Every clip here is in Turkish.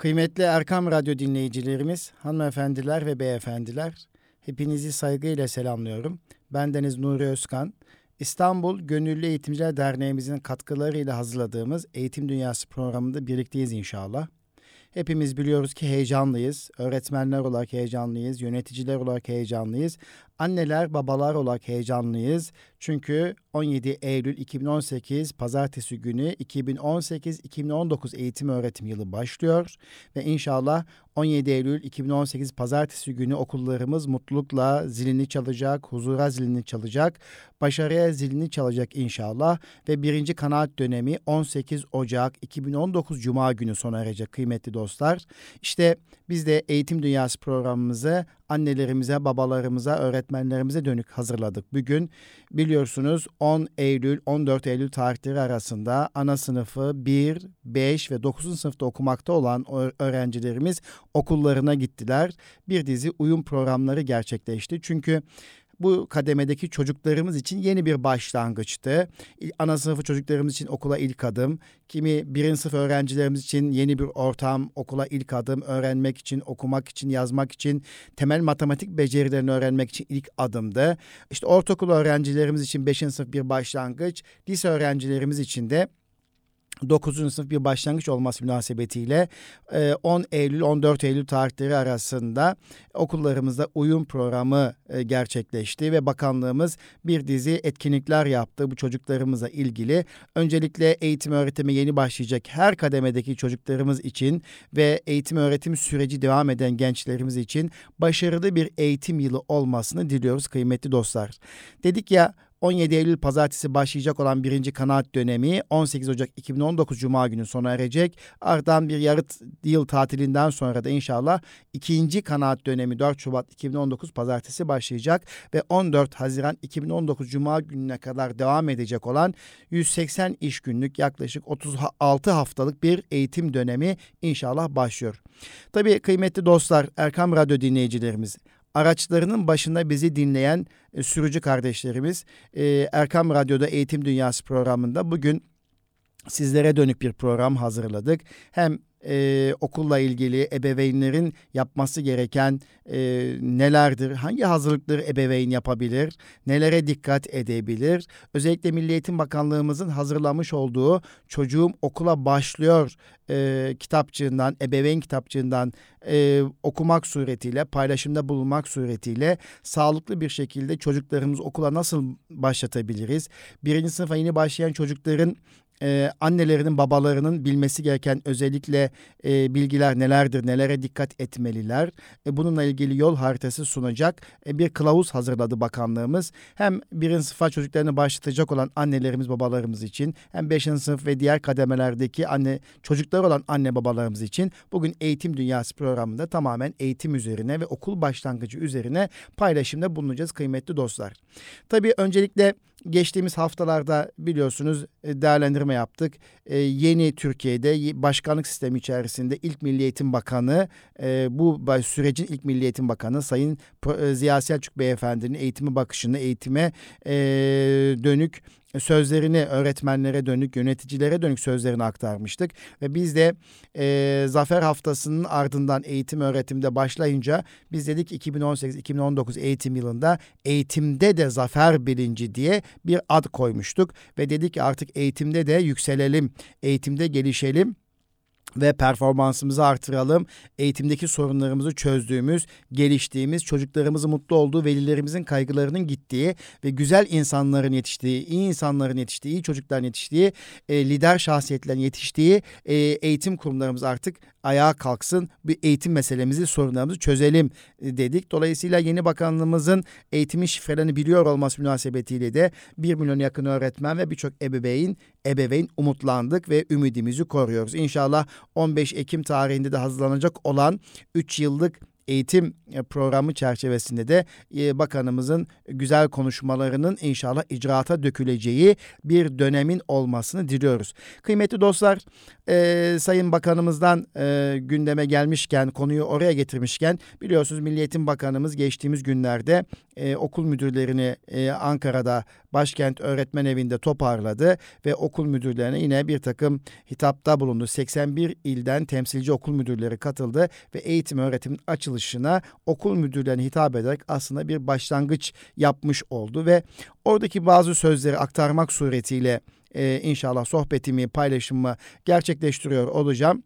Kıymetli Erkam Radyo dinleyicilerimiz, hanımefendiler ve beyefendiler, hepinizi saygıyla selamlıyorum. Ben Deniz Nuri Özkan. İstanbul Gönüllü Eğitimciler Derneğimizin katkılarıyla hazırladığımız Eğitim Dünyası programında birlikteyiz inşallah. Hepimiz biliyoruz ki heyecanlıyız. Öğretmenler olarak heyecanlıyız, yöneticiler olarak heyecanlıyız. Anneler, babalar olarak heyecanlıyız. Çünkü 17 Eylül 2018 Pazartesi günü 2018-2019 eğitim öğretim yılı başlıyor ve inşallah 17 Eylül 2018 Pazartesi günü okullarımız mutlulukla zilini çalacak, huzura zilini çalacak, başarıya zilini çalacak inşallah ve birinci kanaat dönemi 18 Ocak 2019 Cuma günü sona erecek kıymetli dostlar. İşte biz de Eğitim Dünyası programımızı annelerimize, babalarımıza, öğretmenlerimize dönük hazırladık. Bugün biliyorsunuz 10 Eylül, 14 Eylül tarihleri arasında ana sınıfı 1, 5 ve 9. sınıfta okumakta olan öğrencilerimiz okullarına gittiler. Bir dizi uyum programları gerçekleşti. Çünkü bu kademedeki çocuklarımız için yeni bir başlangıçtı. Ana sınıfı çocuklarımız için okula ilk adım, kimi birinci sınıf öğrencilerimiz için yeni bir ortam, okula ilk adım, öğrenmek için, okumak için, yazmak için, temel matematik becerilerini öğrenmek için ilk adımdı. İşte ortaokul öğrencilerimiz için beşinci sınıf bir başlangıç, lise öğrencilerimiz için de 9. sınıf bir başlangıç olması münasebetiyle 10 e, Eylül 14 Eylül tarihleri arasında okullarımızda uyum programı e, gerçekleşti ve bakanlığımız bir dizi etkinlikler yaptı bu çocuklarımızla ilgili. Öncelikle eğitim öğretime yeni başlayacak her kademedeki çocuklarımız için ve eğitim öğretim süreci devam eden gençlerimiz için başarılı bir eğitim yılı olmasını diliyoruz kıymetli dostlar. Dedik ya 17 Eylül pazartesi başlayacak olan birinci kanaat dönemi 18 Ocak 2019 Cuma günü sona erecek. Ardından bir yarı yıl tatilinden sonra da inşallah ikinci kanaat dönemi 4 Şubat 2019 pazartesi başlayacak ve 14 Haziran 2019 Cuma gününe kadar devam edecek olan 180 iş günlük yaklaşık 36 haftalık bir eğitim dönemi inşallah başlıyor. Tabii kıymetli dostlar Erkam Radyo dinleyicilerimiz araçlarının başında bizi dinleyen e, sürücü kardeşlerimiz e, Erkam Radyo'da Eğitim Dünyası programında bugün sizlere dönük bir program hazırladık. Hem e, okulla ilgili ebeveynlerin yapması gereken e, nelerdir? Hangi hazırlıkları ebeveyn yapabilir? Nelere dikkat edebilir? Özellikle Milli Eğitim Bakanlığımızın hazırlamış olduğu Çocuğum Okula Başlıyor e, kitapçığından, ebeveyn kitapçığından e, okumak suretiyle, paylaşımda bulunmak suretiyle sağlıklı bir şekilde çocuklarımız okula nasıl başlatabiliriz? Birinci sınıfa yeni başlayan çocukların e, annelerinin babalarının bilmesi gereken özellikle e, bilgiler nelerdir, nelere dikkat etmeliler. E, bununla ilgili yol haritası sunacak e, bir kılavuz hazırladı bakanlığımız. Hem birinci sınıfa çocuklarını başlatacak olan annelerimiz babalarımız için hem beşinci sınıf ve diğer kademelerdeki anne çocuklar olan anne babalarımız için bugün Eğitim Dünyası programında tamamen eğitim üzerine ve okul başlangıcı üzerine paylaşımda bulunacağız kıymetli dostlar. Tabii öncelikle geçtiğimiz haftalarda biliyorsunuz e, değerlendirme yaptık. Ee, yeni Türkiye'de başkanlık sistemi içerisinde ilk Milli Eğitim Bakanı e, bu sürecin ilk Milli Eğitim Bakanı Sayın e, Ziya Selçuk Beyefendi'nin eğitimi bakışını eğitime e, dönük sözlerini öğretmenlere dönük, yöneticilere dönük sözlerini aktarmıştık. Ve biz de e, Zafer Haftası'nın ardından eğitim öğretimde başlayınca biz dedik 2018-2019 eğitim yılında eğitimde de zafer bilinci diye bir ad koymuştuk. Ve dedik ki artık eğitimde de yükselelim, eğitimde gelişelim ve performansımızı artıralım. Eğitimdeki sorunlarımızı çözdüğümüz, geliştiğimiz, çocuklarımızın mutlu olduğu, velilerimizin kaygılarının gittiği ve güzel insanların yetiştiği, iyi insanların yetiştiği, iyi çocukların yetiştiği, e, lider şahsiyetlerin yetiştiği e, eğitim kurumlarımız artık ayağa kalksın. Bir eğitim meselemizi, sorunlarımızı çözelim e, dedik. Dolayısıyla yeni bakanlığımızın eğitimin şifrelerini biliyor olması münasebetiyle de 1 milyon yakın öğretmen ve birçok ebeveyn, ebeveyn umutlandık ve ümidimizi koruyoruz. İnşallah 15 Ekim tarihinde de hazırlanacak olan 3 yıllık eğitim e, programı çerçevesinde de e, bakanımızın güzel konuşmalarının inşallah icraata döküleceği bir dönemin olmasını diliyoruz. Kıymetli dostlar, e, Sayın Bakanımızdan e, gündeme gelmişken, konuyu oraya getirmişken biliyorsunuz Milli Eğitim Bakanımız geçtiğimiz günlerde e, okul müdürlerini e, Ankara'da başkent öğretmen evinde toparladı ve okul müdürlerine yine bir takım hitapta bulundu. 81 ilden temsilci okul müdürleri katıldı ve eğitim öğretimin açılışına okul müdürlerine hitap ederek aslında bir başlangıç yapmış oldu ve oradaki bazı sözleri aktarmak suretiyle e, inşallah sohbetimi, paylaşımımı gerçekleştiriyor olacağım.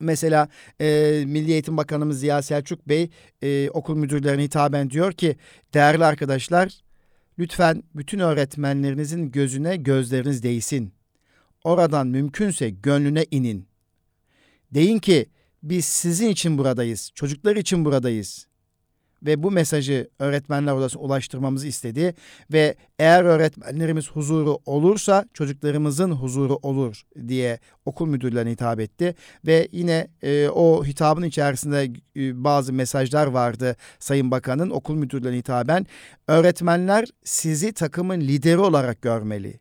Mesela e, Milli Eğitim Bakanımız Ziya Selçuk Bey e, okul müdürlerine hitaben diyor ki değerli arkadaşlar lütfen bütün öğretmenlerinizin gözüne gözleriniz değsin. Oradan mümkünse gönlüne inin. Deyin ki biz sizin için buradayız, çocuklar için buradayız ve bu mesajı öğretmenler odasına ulaştırmamızı istedi ve eğer öğretmenlerimiz huzuru olursa çocuklarımızın huzuru olur diye okul müdürlerine hitap etti ve yine e, o hitabın içerisinde e, bazı mesajlar vardı Sayın Bakan'ın okul müdürlerine hitaben öğretmenler sizi takımın lideri olarak görmeli.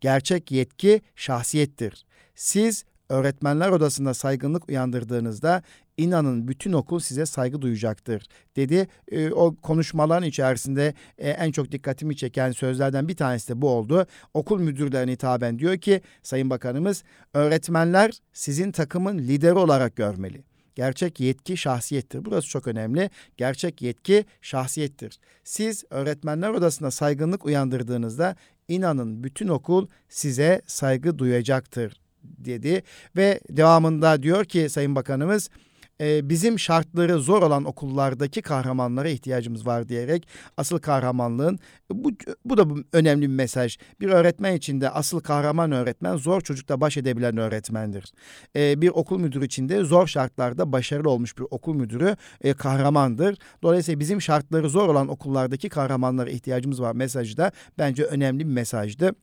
Gerçek yetki şahsiyettir. Siz öğretmenler odasında saygınlık uyandırdığınızda inanın bütün okul size saygı duyacaktır dedi. E, o konuşmaların içerisinde e, en çok dikkatimi çeken sözlerden bir tanesi de bu oldu. Okul müdürlerine hitaben diyor ki Sayın Bakanımız öğretmenler sizin takımın lideri olarak görmeli. Gerçek yetki şahsiyettir. Burası çok önemli. Gerçek yetki şahsiyettir. Siz öğretmenler odasında saygınlık uyandırdığınızda inanın bütün okul size saygı duyacaktır dedi ve devamında diyor ki Sayın Bakanımız e, bizim şartları zor olan okullardaki kahramanlara ihtiyacımız var diyerek asıl kahramanlığın bu, bu da önemli bir mesaj. Bir öğretmen için de asıl kahraman öğretmen zor çocukla baş edebilen öğretmendir. E, bir okul müdürü için de zor şartlarda başarılı olmuş bir okul müdürü e, kahramandır. Dolayısıyla bizim şartları zor olan okullardaki kahramanlara ihtiyacımız var mesajı da bence önemli bir mesajdı.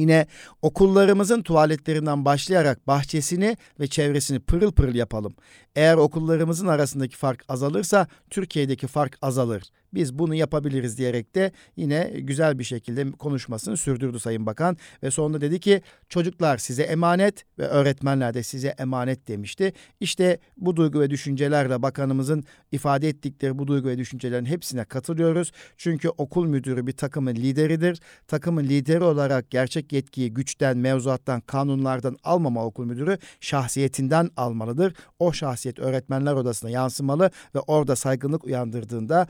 Yine okullarımızın tuvaletlerinden başlayarak bahçesini ve çevresini pırıl pırıl yapalım. Eğer okullarımızın arasındaki fark azalırsa Türkiye'deki fark azalır biz bunu yapabiliriz diyerek de yine güzel bir şekilde konuşmasını sürdürdü Sayın Bakan ve sonunda dedi ki çocuklar size emanet ve öğretmenler de size emanet demişti. İşte bu duygu ve düşüncelerle bakanımızın ifade ettikleri bu duygu ve düşüncelerin hepsine katılıyoruz. Çünkü okul müdürü bir takımın lideridir. Takımın lideri olarak gerçek yetkiyi güçten, mevzuattan, kanunlardan almama okul müdürü şahsiyetinden almalıdır. O şahsiyet öğretmenler odasına yansımalı ve orada saygınlık uyandırdığında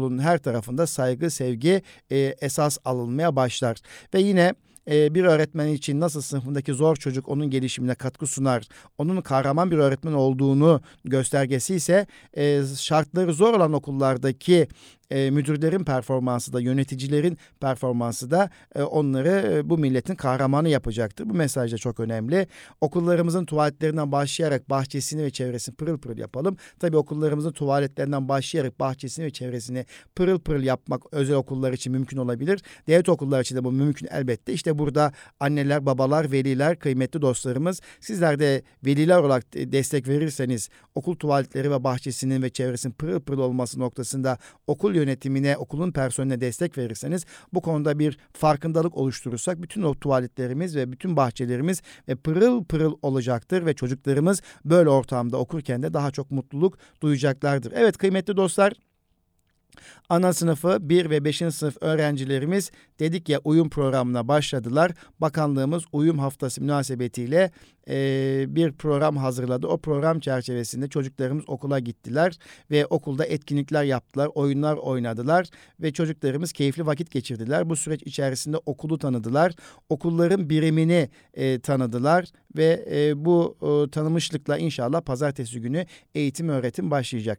okulun her tarafında saygı, sevgi e, esas alınmaya başlar. Ve yine e, bir öğretmen için nasıl sınıfındaki zor çocuk onun gelişimine katkı sunar, onun kahraman bir öğretmen olduğunu göstergesi ise e, şartları zor olan okullardaki e, müdürlerin performansı da yöneticilerin performansı da e, onları e, bu milletin kahramanı yapacaktır. Bu mesaj da çok önemli. Okullarımızın tuvaletlerinden başlayarak bahçesini ve çevresini pırıl pırıl yapalım. Tabii okullarımızın tuvaletlerinden başlayarak bahçesini ve çevresini pırıl pırıl yapmak özel okullar için mümkün olabilir. Devlet okulları için de bu mümkün elbette. İşte burada anneler, babalar, veliler, kıymetli dostlarımız sizler de veliler olarak destek verirseniz okul tuvaletleri ve bahçesinin ve çevresinin pırıl pırıl olması noktasında okul yönetimine, okulun personeline destek verirseniz bu konuda bir farkındalık oluşturursak bütün o tuvaletlerimiz ve bütün bahçelerimiz ve pırıl pırıl olacaktır ve çocuklarımız böyle ortamda okurken de daha çok mutluluk duyacaklardır. Evet kıymetli dostlar Ana sınıfı 1 ve 5. sınıf öğrencilerimiz dedik ya uyum programına başladılar. Bakanlığımız uyum haftası münasebetiyle e, bir program hazırladı. O program çerçevesinde çocuklarımız okula gittiler ve okulda etkinlikler yaptılar, oyunlar oynadılar ve çocuklarımız keyifli vakit geçirdiler. Bu süreç içerisinde okulu tanıdılar, okulların birimini e, tanıdılar ve e, bu e, tanımışlıkla inşallah pazartesi günü eğitim öğretim başlayacak.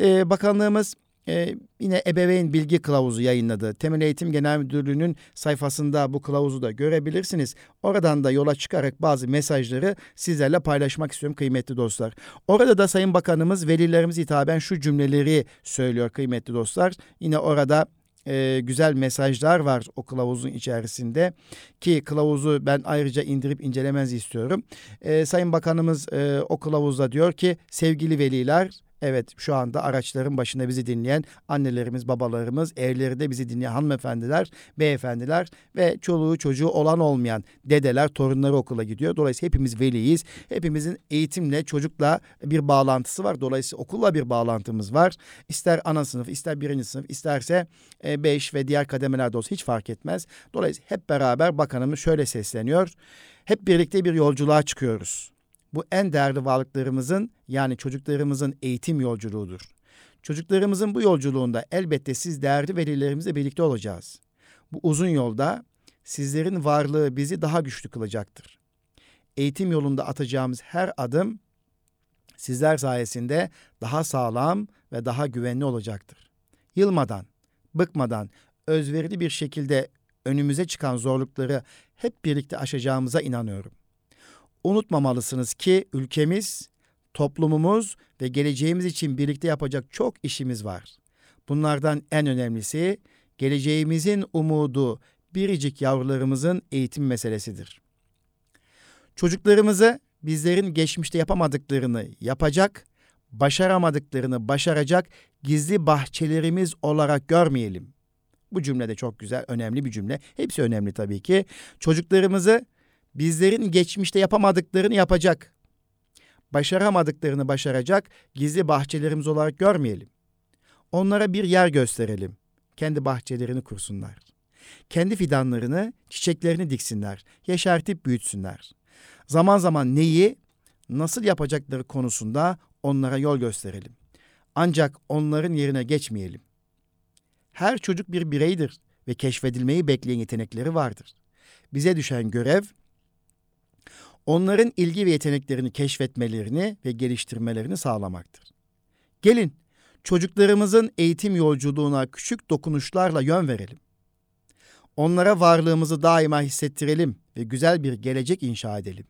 E, bakanlığımız ee, yine ebeveyn bilgi kılavuzu yayınladı. Temel Eğitim Genel Müdürlüğü'nün sayfasında bu kılavuzu da görebilirsiniz. Oradan da yola çıkarak bazı mesajları sizlerle paylaşmak istiyorum kıymetli dostlar. Orada da Sayın Bakanımız velilerimiz hitaben şu cümleleri söylüyor kıymetli dostlar. Yine orada e, güzel mesajlar var o kılavuzun içerisinde ki kılavuzu ben ayrıca indirip incelemenizi istiyorum. E, Sayın Bakanımız e, o kılavuzda diyor ki sevgili veliler Evet şu anda araçların başında bizi dinleyen annelerimiz, babalarımız, evlerinde bizi dinleyen hanımefendiler, beyefendiler ve çoluğu çocuğu olan olmayan dedeler, torunları okula gidiyor. Dolayısıyla hepimiz veliyiz. Hepimizin eğitimle, çocukla bir bağlantısı var. Dolayısıyla okulla bir bağlantımız var. İster ana sınıf, ister birinci sınıf, isterse e, beş ve diğer kademelerde olsa hiç fark etmez. Dolayısıyla hep beraber bakanımız şöyle sesleniyor. Hep birlikte bir yolculuğa çıkıyoruz. Bu en değerli varlıklarımızın yani çocuklarımızın eğitim yolculuğudur. Çocuklarımızın bu yolculuğunda elbette siz değerli velilerimizle birlikte olacağız. Bu uzun yolda sizlerin varlığı bizi daha güçlü kılacaktır. Eğitim yolunda atacağımız her adım sizler sayesinde daha sağlam ve daha güvenli olacaktır. Yılmadan, bıkmadan, özverili bir şekilde önümüze çıkan zorlukları hep birlikte aşacağımıza inanıyorum unutmamalısınız ki ülkemiz, toplumumuz ve geleceğimiz için birlikte yapacak çok işimiz var. Bunlardan en önemlisi geleceğimizin umudu biricik yavrularımızın eğitim meselesidir. Çocuklarımızı bizlerin geçmişte yapamadıklarını yapacak, başaramadıklarını başaracak gizli bahçelerimiz olarak görmeyelim. Bu cümle de çok güzel, önemli bir cümle. Hepsi önemli tabii ki. Çocuklarımızı bizlerin geçmişte yapamadıklarını yapacak, başaramadıklarını başaracak gizli bahçelerimiz olarak görmeyelim. Onlara bir yer gösterelim. Kendi bahçelerini kursunlar. Kendi fidanlarını, çiçeklerini diksinler, yeşertip büyütsünler. Zaman zaman neyi, nasıl yapacakları konusunda onlara yol gösterelim. Ancak onların yerine geçmeyelim. Her çocuk bir bireydir ve keşfedilmeyi bekleyen yetenekleri vardır. Bize düşen görev onların ilgi ve yeteneklerini keşfetmelerini ve geliştirmelerini sağlamaktır. Gelin çocuklarımızın eğitim yolculuğuna küçük dokunuşlarla yön verelim. Onlara varlığımızı daima hissettirelim ve güzel bir gelecek inşa edelim.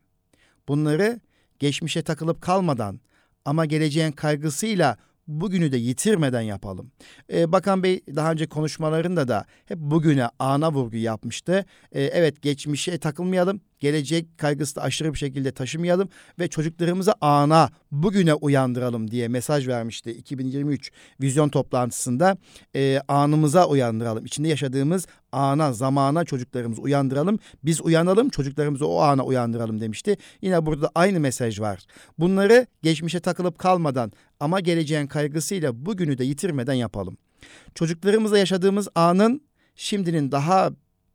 Bunları geçmişe takılıp kalmadan ama geleceğin kaygısıyla bugünü de yitirmeden yapalım. Ee, Bakan Bey daha önce konuşmalarında da hep bugüne ana vurgu yapmıştı. Ee, evet geçmişe takılmayalım, gelecek kaygısı da aşırı bir şekilde taşımayalım ve çocuklarımızı ana, bugüne uyandıralım diye mesaj vermişti 2023 vizyon toplantısında. E, anımıza uyandıralım. İçinde yaşadığımız ana, zamana çocuklarımızı uyandıralım. Biz uyanalım, çocuklarımızı o ana uyandıralım demişti. Yine burada aynı mesaj var. Bunları geçmişe takılıp kalmadan ama geleceğin kaygısıyla bugünü de yitirmeden yapalım. Çocuklarımızla yaşadığımız anın şimdinin daha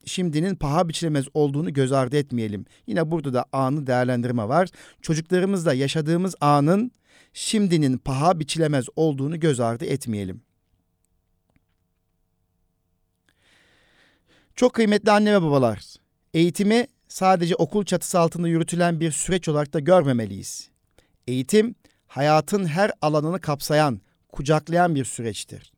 şimdinin paha biçilemez olduğunu göz ardı etmeyelim. Yine burada da anı değerlendirme var. Çocuklarımızla yaşadığımız anın şimdinin paha biçilemez olduğunu göz ardı etmeyelim. Çok kıymetli anne ve babalar, eğitimi sadece okul çatısı altında yürütülen bir süreç olarak da görmemeliyiz. Eğitim, hayatın her alanını kapsayan, kucaklayan bir süreçtir.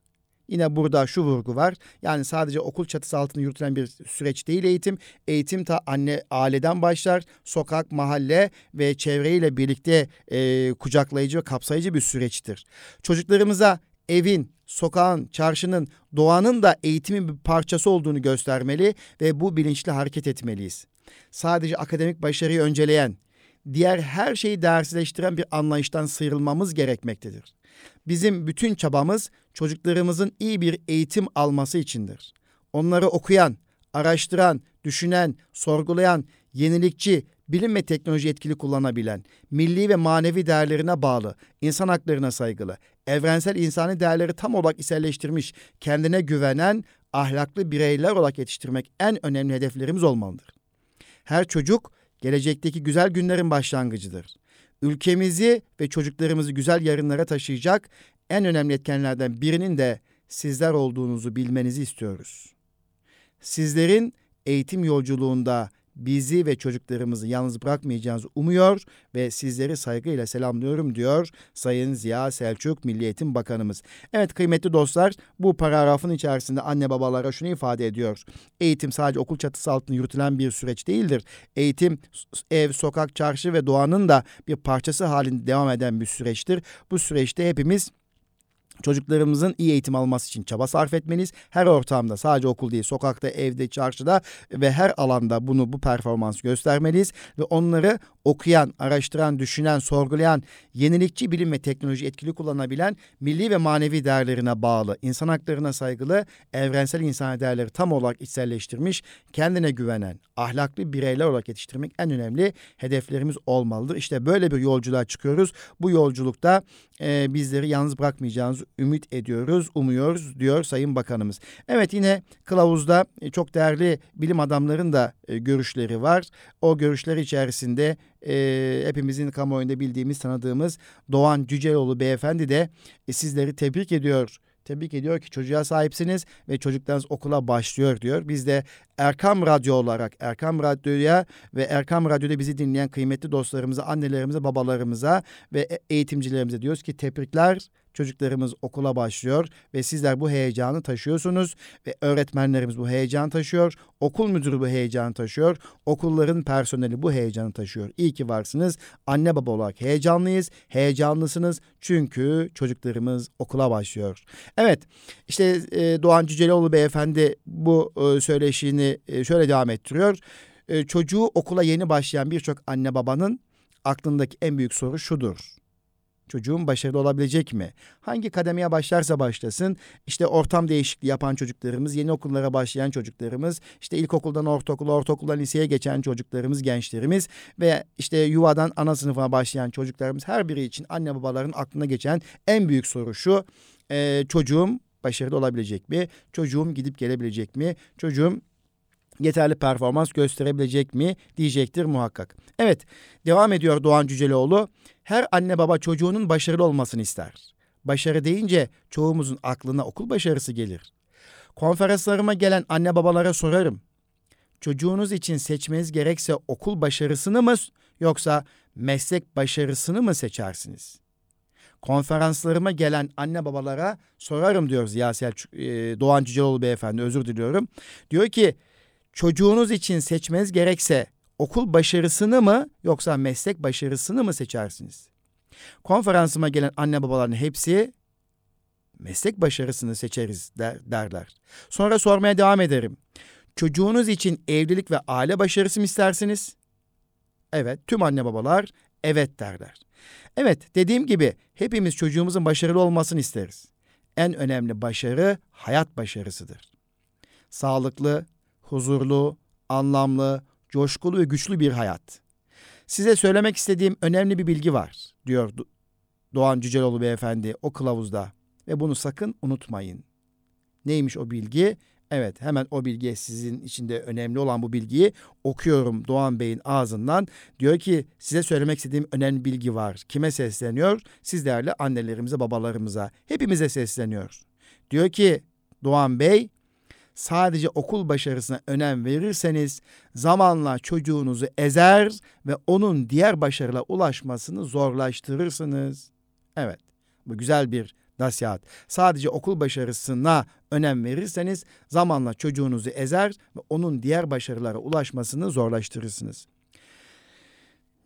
Yine burada şu vurgu var. Yani sadece okul çatısı altında yürütülen bir süreç değil eğitim. Eğitim ta anne aileden başlar. Sokak, mahalle ve çevreyle birlikte e, kucaklayıcı ve kapsayıcı bir süreçtir. Çocuklarımıza evin, sokağın, çarşının, doğanın da eğitimin bir parçası olduğunu göstermeli ve bu bilinçli hareket etmeliyiz. Sadece akademik başarıyı önceleyen, diğer her şeyi değersizleştiren bir anlayıştan sıyrılmamız gerekmektedir. Bizim bütün çabamız çocuklarımızın iyi bir eğitim alması içindir. Onları okuyan, araştıran, düşünen, sorgulayan, yenilikçi, bilim ve teknoloji etkili kullanabilen, milli ve manevi değerlerine bağlı, insan haklarına saygılı, evrensel insani değerleri tam olarak iselleştirmiş, kendine güvenen, ahlaklı bireyler olarak yetiştirmek en önemli hedeflerimiz olmalıdır. Her çocuk gelecekteki güzel günlerin başlangıcıdır ülkemizi ve çocuklarımızı güzel yarınlara taşıyacak en önemli etkenlerden birinin de sizler olduğunuzu bilmenizi istiyoruz. Sizlerin eğitim yolculuğunda bizi ve çocuklarımızı yalnız bırakmayacağınızı umuyor ve sizleri saygıyla selamlıyorum diyor Sayın Ziya Selçuk Milli Eğitim Bakanımız. Evet kıymetli dostlar bu paragrafın içerisinde anne babalara şunu ifade ediyor. Eğitim sadece okul çatısı altında yürütülen bir süreç değildir. Eğitim ev, sokak, çarşı ve doğanın da bir parçası halinde devam eden bir süreçtir. Bu süreçte hepimiz Çocuklarımızın iyi eğitim alması için çaba sarf etmeniz her ortamda sadece okul değil sokakta, evde, çarşıda ve her alanda bunu bu performans göstermeliyiz ve onları okuyan, araştıran, düşünen, sorgulayan, yenilikçi bilim ve teknoloji etkili kullanabilen milli ve manevi değerlerine bağlı, insan haklarına saygılı, evrensel insan değerleri tam olarak içselleştirmiş, kendine güvenen, ahlaklı bireyler olarak yetiştirmek en önemli hedeflerimiz olmalıdır. İşte böyle bir yolculuğa çıkıyoruz. Bu yolculukta e, bizleri yalnız bırakmayacağınızı ümit ediyoruz, umuyoruz diyor Sayın Bakanımız. Evet yine kılavuzda e, çok değerli bilim adamların da e, görüşleri var. O görüşler içerisinde e, hepimizin kamuoyunda bildiğimiz, tanıdığımız Doğan Cüceloğlu beyefendi de e, sizleri tebrik ediyor tebrik ediyor ki çocuğa sahipsiniz ve çocuklarınız okula başlıyor diyor. Biz de Erkam Radyo olarak Erkam Radyo'ya ve Erkam Radyo'da bizi dinleyen kıymetli dostlarımıza, annelerimize, babalarımıza ve e, eğitimcilerimize diyoruz ki tebrikler Çocuklarımız okula başlıyor ve sizler bu heyecanı taşıyorsunuz ve öğretmenlerimiz bu heyecanı taşıyor. Okul müdürü bu heyecanı taşıyor. Okulların personeli bu heyecanı taşıyor. İyi ki varsınız. Anne baba olarak heyecanlıyız. Heyecanlısınız çünkü çocuklarımız okula başlıyor. Evet işte e, Doğan Cüceloğlu beyefendi bu e, söyleşini e, şöyle devam ettiriyor. E, çocuğu okula yeni başlayan birçok anne babanın aklındaki en büyük soru şudur. Çocuğum başarılı olabilecek mi? Hangi kademeye başlarsa başlasın işte ortam değişikliği yapan çocuklarımız, yeni okullara başlayan çocuklarımız, işte ilkokuldan ortaokula, ortaokuldan liseye geçen çocuklarımız, gençlerimiz ve işte yuvadan ana sınıfa başlayan çocuklarımız her biri için anne babaların aklına geçen en büyük soru şu. E, çocuğum başarılı olabilecek mi? Çocuğum gidip gelebilecek mi? Çocuğum yeterli performans gösterebilecek mi diyecektir muhakkak. Evet devam ediyor Doğan Cüceloğlu. Her anne baba çocuğunun başarılı olmasını ister. Başarı deyince çoğumuzun aklına okul başarısı gelir. Konferanslarıma gelen anne babalara sorarım. Çocuğunuz için seçmeniz gerekse okul başarısını mı yoksa meslek başarısını mı seçersiniz? Konferanslarıma gelen anne babalara sorarım diyor Ziya Selçuk, Doğan Cüceloğlu beyefendi özür diliyorum. Diyor ki çocuğunuz için seçmeniz gerekse okul başarısını mı yoksa meslek başarısını mı seçersiniz? Konferansıma gelen anne babaların hepsi meslek başarısını seçeriz der, derler. Sonra sormaya devam ederim. Çocuğunuz için evlilik ve aile başarısı mı istersiniz? Evet, tüm anne babalar evet derler. Evet, dediğim gibi hepimiz çocuğumuzun başarılı olmasını isteriz. En önemli başarı hayat başarısıdır. Sağlıklı, huzurlu, anlamlı, coşkulu ve güçlü bir hayat. Size söylemek istediğim önemli bir bilgi var diyor Doğan Cüceloğlu beyefendi o kılavuzda ve bunu sakın unutmayın. Neymiş o bilgi? Evet hemen o bilgi sizin içinde önemli olan bu bilgiyi okuyorum Doğan Bey'in ağzından. Diyor ki size söylemek istediğim önemli bilgi var. Kime sesleniyor? Siz değerli annelerimize, babalarımıza, hepimize sesleniyor. Diyor ki Doğan Bey sadece okul başarısına önem verirseniz zamanla çocuğunuzu ezer ve onun diğer başarıla ulaşmasını zorlaştırırsınız. Evet, bu güzel bir nasihat. Sadece okul başarısına önem verirseniz zamanla çocuğunuzu ezer ve onun diğer başarılara ulaşmasını zorlaştırırsınız.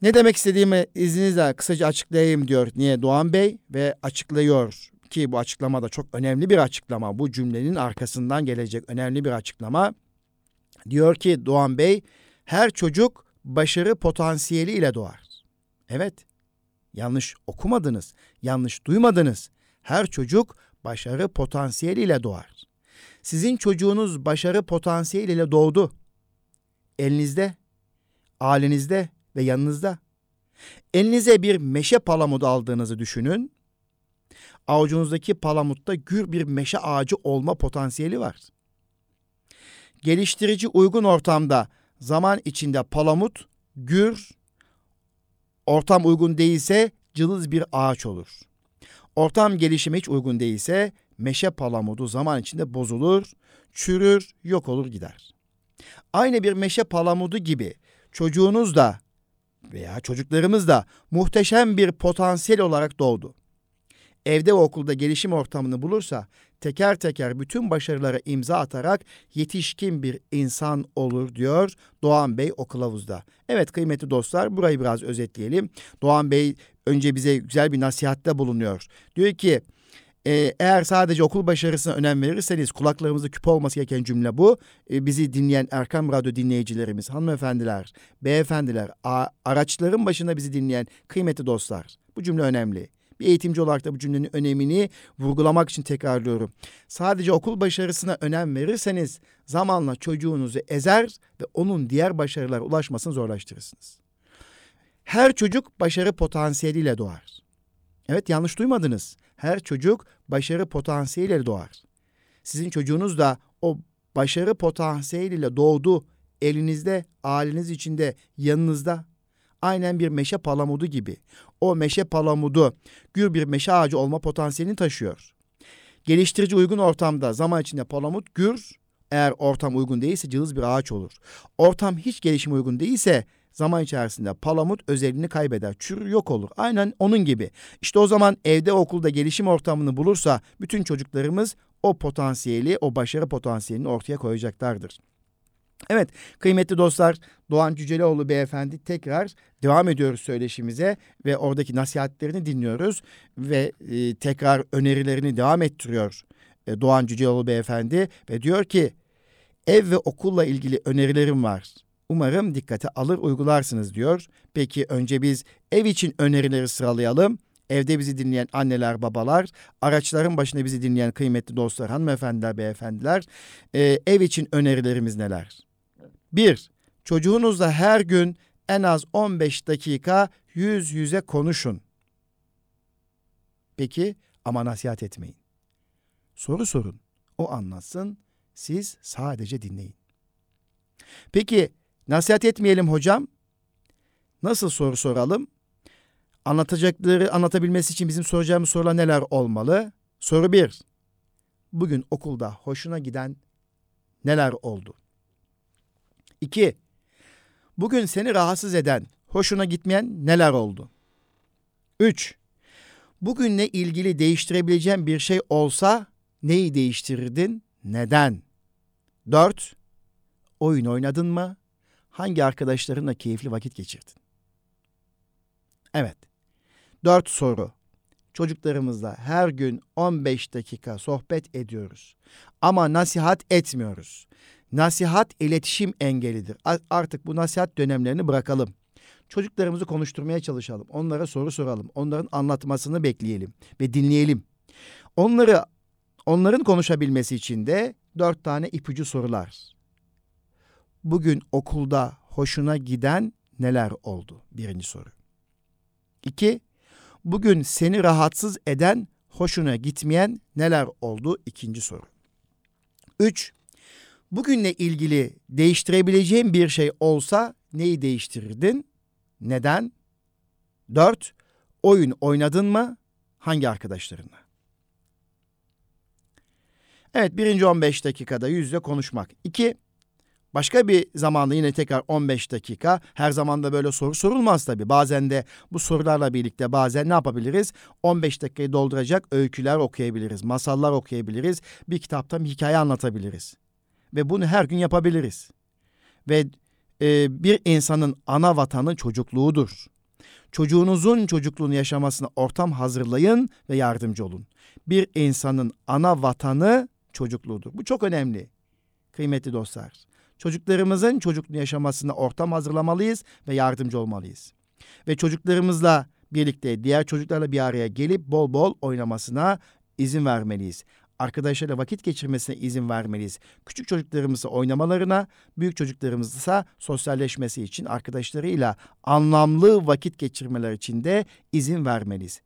Ne demek istediğimi izninizle kısaca açıklayayım diyor Niye Doğan Bey ve açıklıyor ki bu açıklama da çok önemli bir açıklama. Bu cümlenin arkasından gelecek önemli bir açıklama. Diyor ki Doğan Bey, her çocuk başarı potansiyeli ile doğar. Evet, yanlış okumadınız, yanlış duymadınız. Her çocuk başarı potansiyeli ile doğar. Sizin çocuğunuz başarı potansiyeli ile doğdu. Elinizde, ailenizde ve yanınızda. Elinize bir meşe palamudu aldığınızı düşünün avucunuzdaki palamutta gür bir meşe ağacı olma potansiyeli var. Geliştirici uygun ortamda zaman içinde palamut gür, ortam uygun değilse cılız bir ağaç olur. Ortam gelişimi hiç uygun değilse meşe palamudu zaman içinde bozulur, çürür, yok olur gider. Aynı bir meşe palamudu gibi çocuğunuz da veya çocuklarımız da muhteşem bir potansiyel olarak doğdu evde ve okulda gelişim ortamını bulursa teker teker bütün başarılara imza atarak yetişkin bir insan olur diyor Doğan Bey o kılavuzda. Evet kıymetli dostlar burayı biraz özetleyelim. Doğan Bey önce bize güzel bir nasihatte bulunuyor. Diyor ki Ee, eğer sadece okul başarısına önem verirseniz kulaklarımızda küpe olması gereken cümle bu. Ee, bizi dinleyen Erkam Radyo dinleyicilerimiz, hanımefendiler, beyefendiler, araçların başında bizi dinleyen kıymetli dostlar. Bu cümle önemli. Bir eğitimci olarak da bu cümlenin önemini vurgulamak için tekrarlıyorum. Sadece okul başarısına önem verirseniz zamanla çocuğunuzu ezer ve onun diğer başarılara ulaşmasını zorlaştırırsınız. Her çocuk başarı potansiyeliyle doğar. Evet yanlış duymadınız. Her çocuk başarı potansiyeliyle doğar. Sizin çocuğunuz da o başarı potansiyeliyle doğdu. Elinizde, aileniz içinde, yanınızda. Aynen bir meşe palamudu gibi. O meşe palamudu gür bir meşe ağacı olma potansiyelini taşıyor. Geliştirici uygun ortamda zaman içinde palamut gür, eğer ortam uygun değilse cılız bir ağaç olur. Ortam hiç gelişim uygun değilse zaman içerisinde palamut özelliğini kaybeder. Çürür yok olur. Aynen onun gibi. İşte o zaman evde okulda gelişim ortamını bulursa bütün çocuklarımız o potansiyeli, o başarı potansiyelini ortaya koyacaklardır. Evet kıymetli dostlar Doğan Cücelioğlu beyefendi tekrar devam ediyoruz söyleşimize ve oradaki nasihatlerini dinliyoruz ve e, tekrar önerilerini devam ettiriyor e, Doğan Cüceloğlu beyefendi ve diyor ki ev ve okulla ilgili önerilerim var. Umarım dikkate alır uygularsınız diyor. Peki önce biz ev için önerileri sıralayalım. Evde bizi dinleyen anneler, babalar, araçların başında bizi dinleyen kıymetli dostlar, hanımefendiler, beyefendiler, e, ev için önerilerimiz neler? Bir, çocuğunuzla her gün en az 15 dakika yüz yüze konuşun. Peki ama nasihat etmeyin. Soru sorun. O anlatsın. Siz sadece dinleyin. Peki nasihat etmeyelim hocam. Nasıl soru soralım? Anlatacakları anlatabilmesi için bizim soracağımız sorular neler olmalı? Soru bir. Bugün okulda hoşuna giden neler oldu? İki. Bugün seni rahatsız eden, hoşuna gitmeyen neler oldu? Üç. Bugünle ilgili değiştirebileceğin bir şey olsa neyi değiştirirdin? Neden? Dört. Oyun oynadın mı? Hangi arkadaşlarınla keyifli vakit geçirdin? Evet. Dört soru. Çocuklarımızla her gün 15 dakika sohbet ediyoruz. Ama nasihat etmiyoruz. Nasihat iletişim engelidir. Artık bu nasihat dönemlerini bırakalım. Çocuklarımızı konuşturmaya çalışalım. Onlara soru soralım. Onların anlatmasını bekleyelim ve dinleyelim. Onları onların konuşabilmesi için de dört tane ipucu sorular. Bugün okulda hoşuna giden neler oldu? Birinci soru. İki, bugün seni rahatsız eden, hoşuna gitmeyen neler oldu? İkinci soru. Üç, bugünle ilgili değiştirebileceğin bir şey olsa neyi değiştirirdin? Neden? Dört, oyun oynadın mı? Hangi arkadaşlarınla? Evet birinci 15 dakikada yüzle konuşmak. İki, başka bir zamanda yine tekrar 15 dakika. Her zaman da böyle soru sorulmaz tabii. Bazen de bu sorularla birlikte bazen ne yapabiliriz? 15 dakikayı dolduracak öyküler okuyabiliriz, masallar okuyabiliriz, bir kitaptan bir hikaye anlatabiliriz. Ve bunu her gün yapabiliriz. Ve e, bir insanın ana vatanı çocukluğudur. Çocuğunuzun çocukluğunu yaşamasına ortam hazırlayın ve yardımcı olun. Bir insanın ana vatanı çocukluğudur. Bu çok önemli. Kıymetli dostlar. Çocuklarımızın çocukluğunu yaşamasına ortam hazırlamalıyız ve yardımcı olmalıyız. Ve çocuklarımızla birlikte diğer çocuklarla bir araya gelip bol bol oynamasına izin vermeliyiz arkadaşlarıyla vakit geçirmesine izin vermeliyiz. Küçük çocuklarımızla oynamalarına, büyük çocuklarımızsa sosyalleşmesi için arkadaşlarıyla anlamlı vakit geçirmeler için de izin vermeliyiz.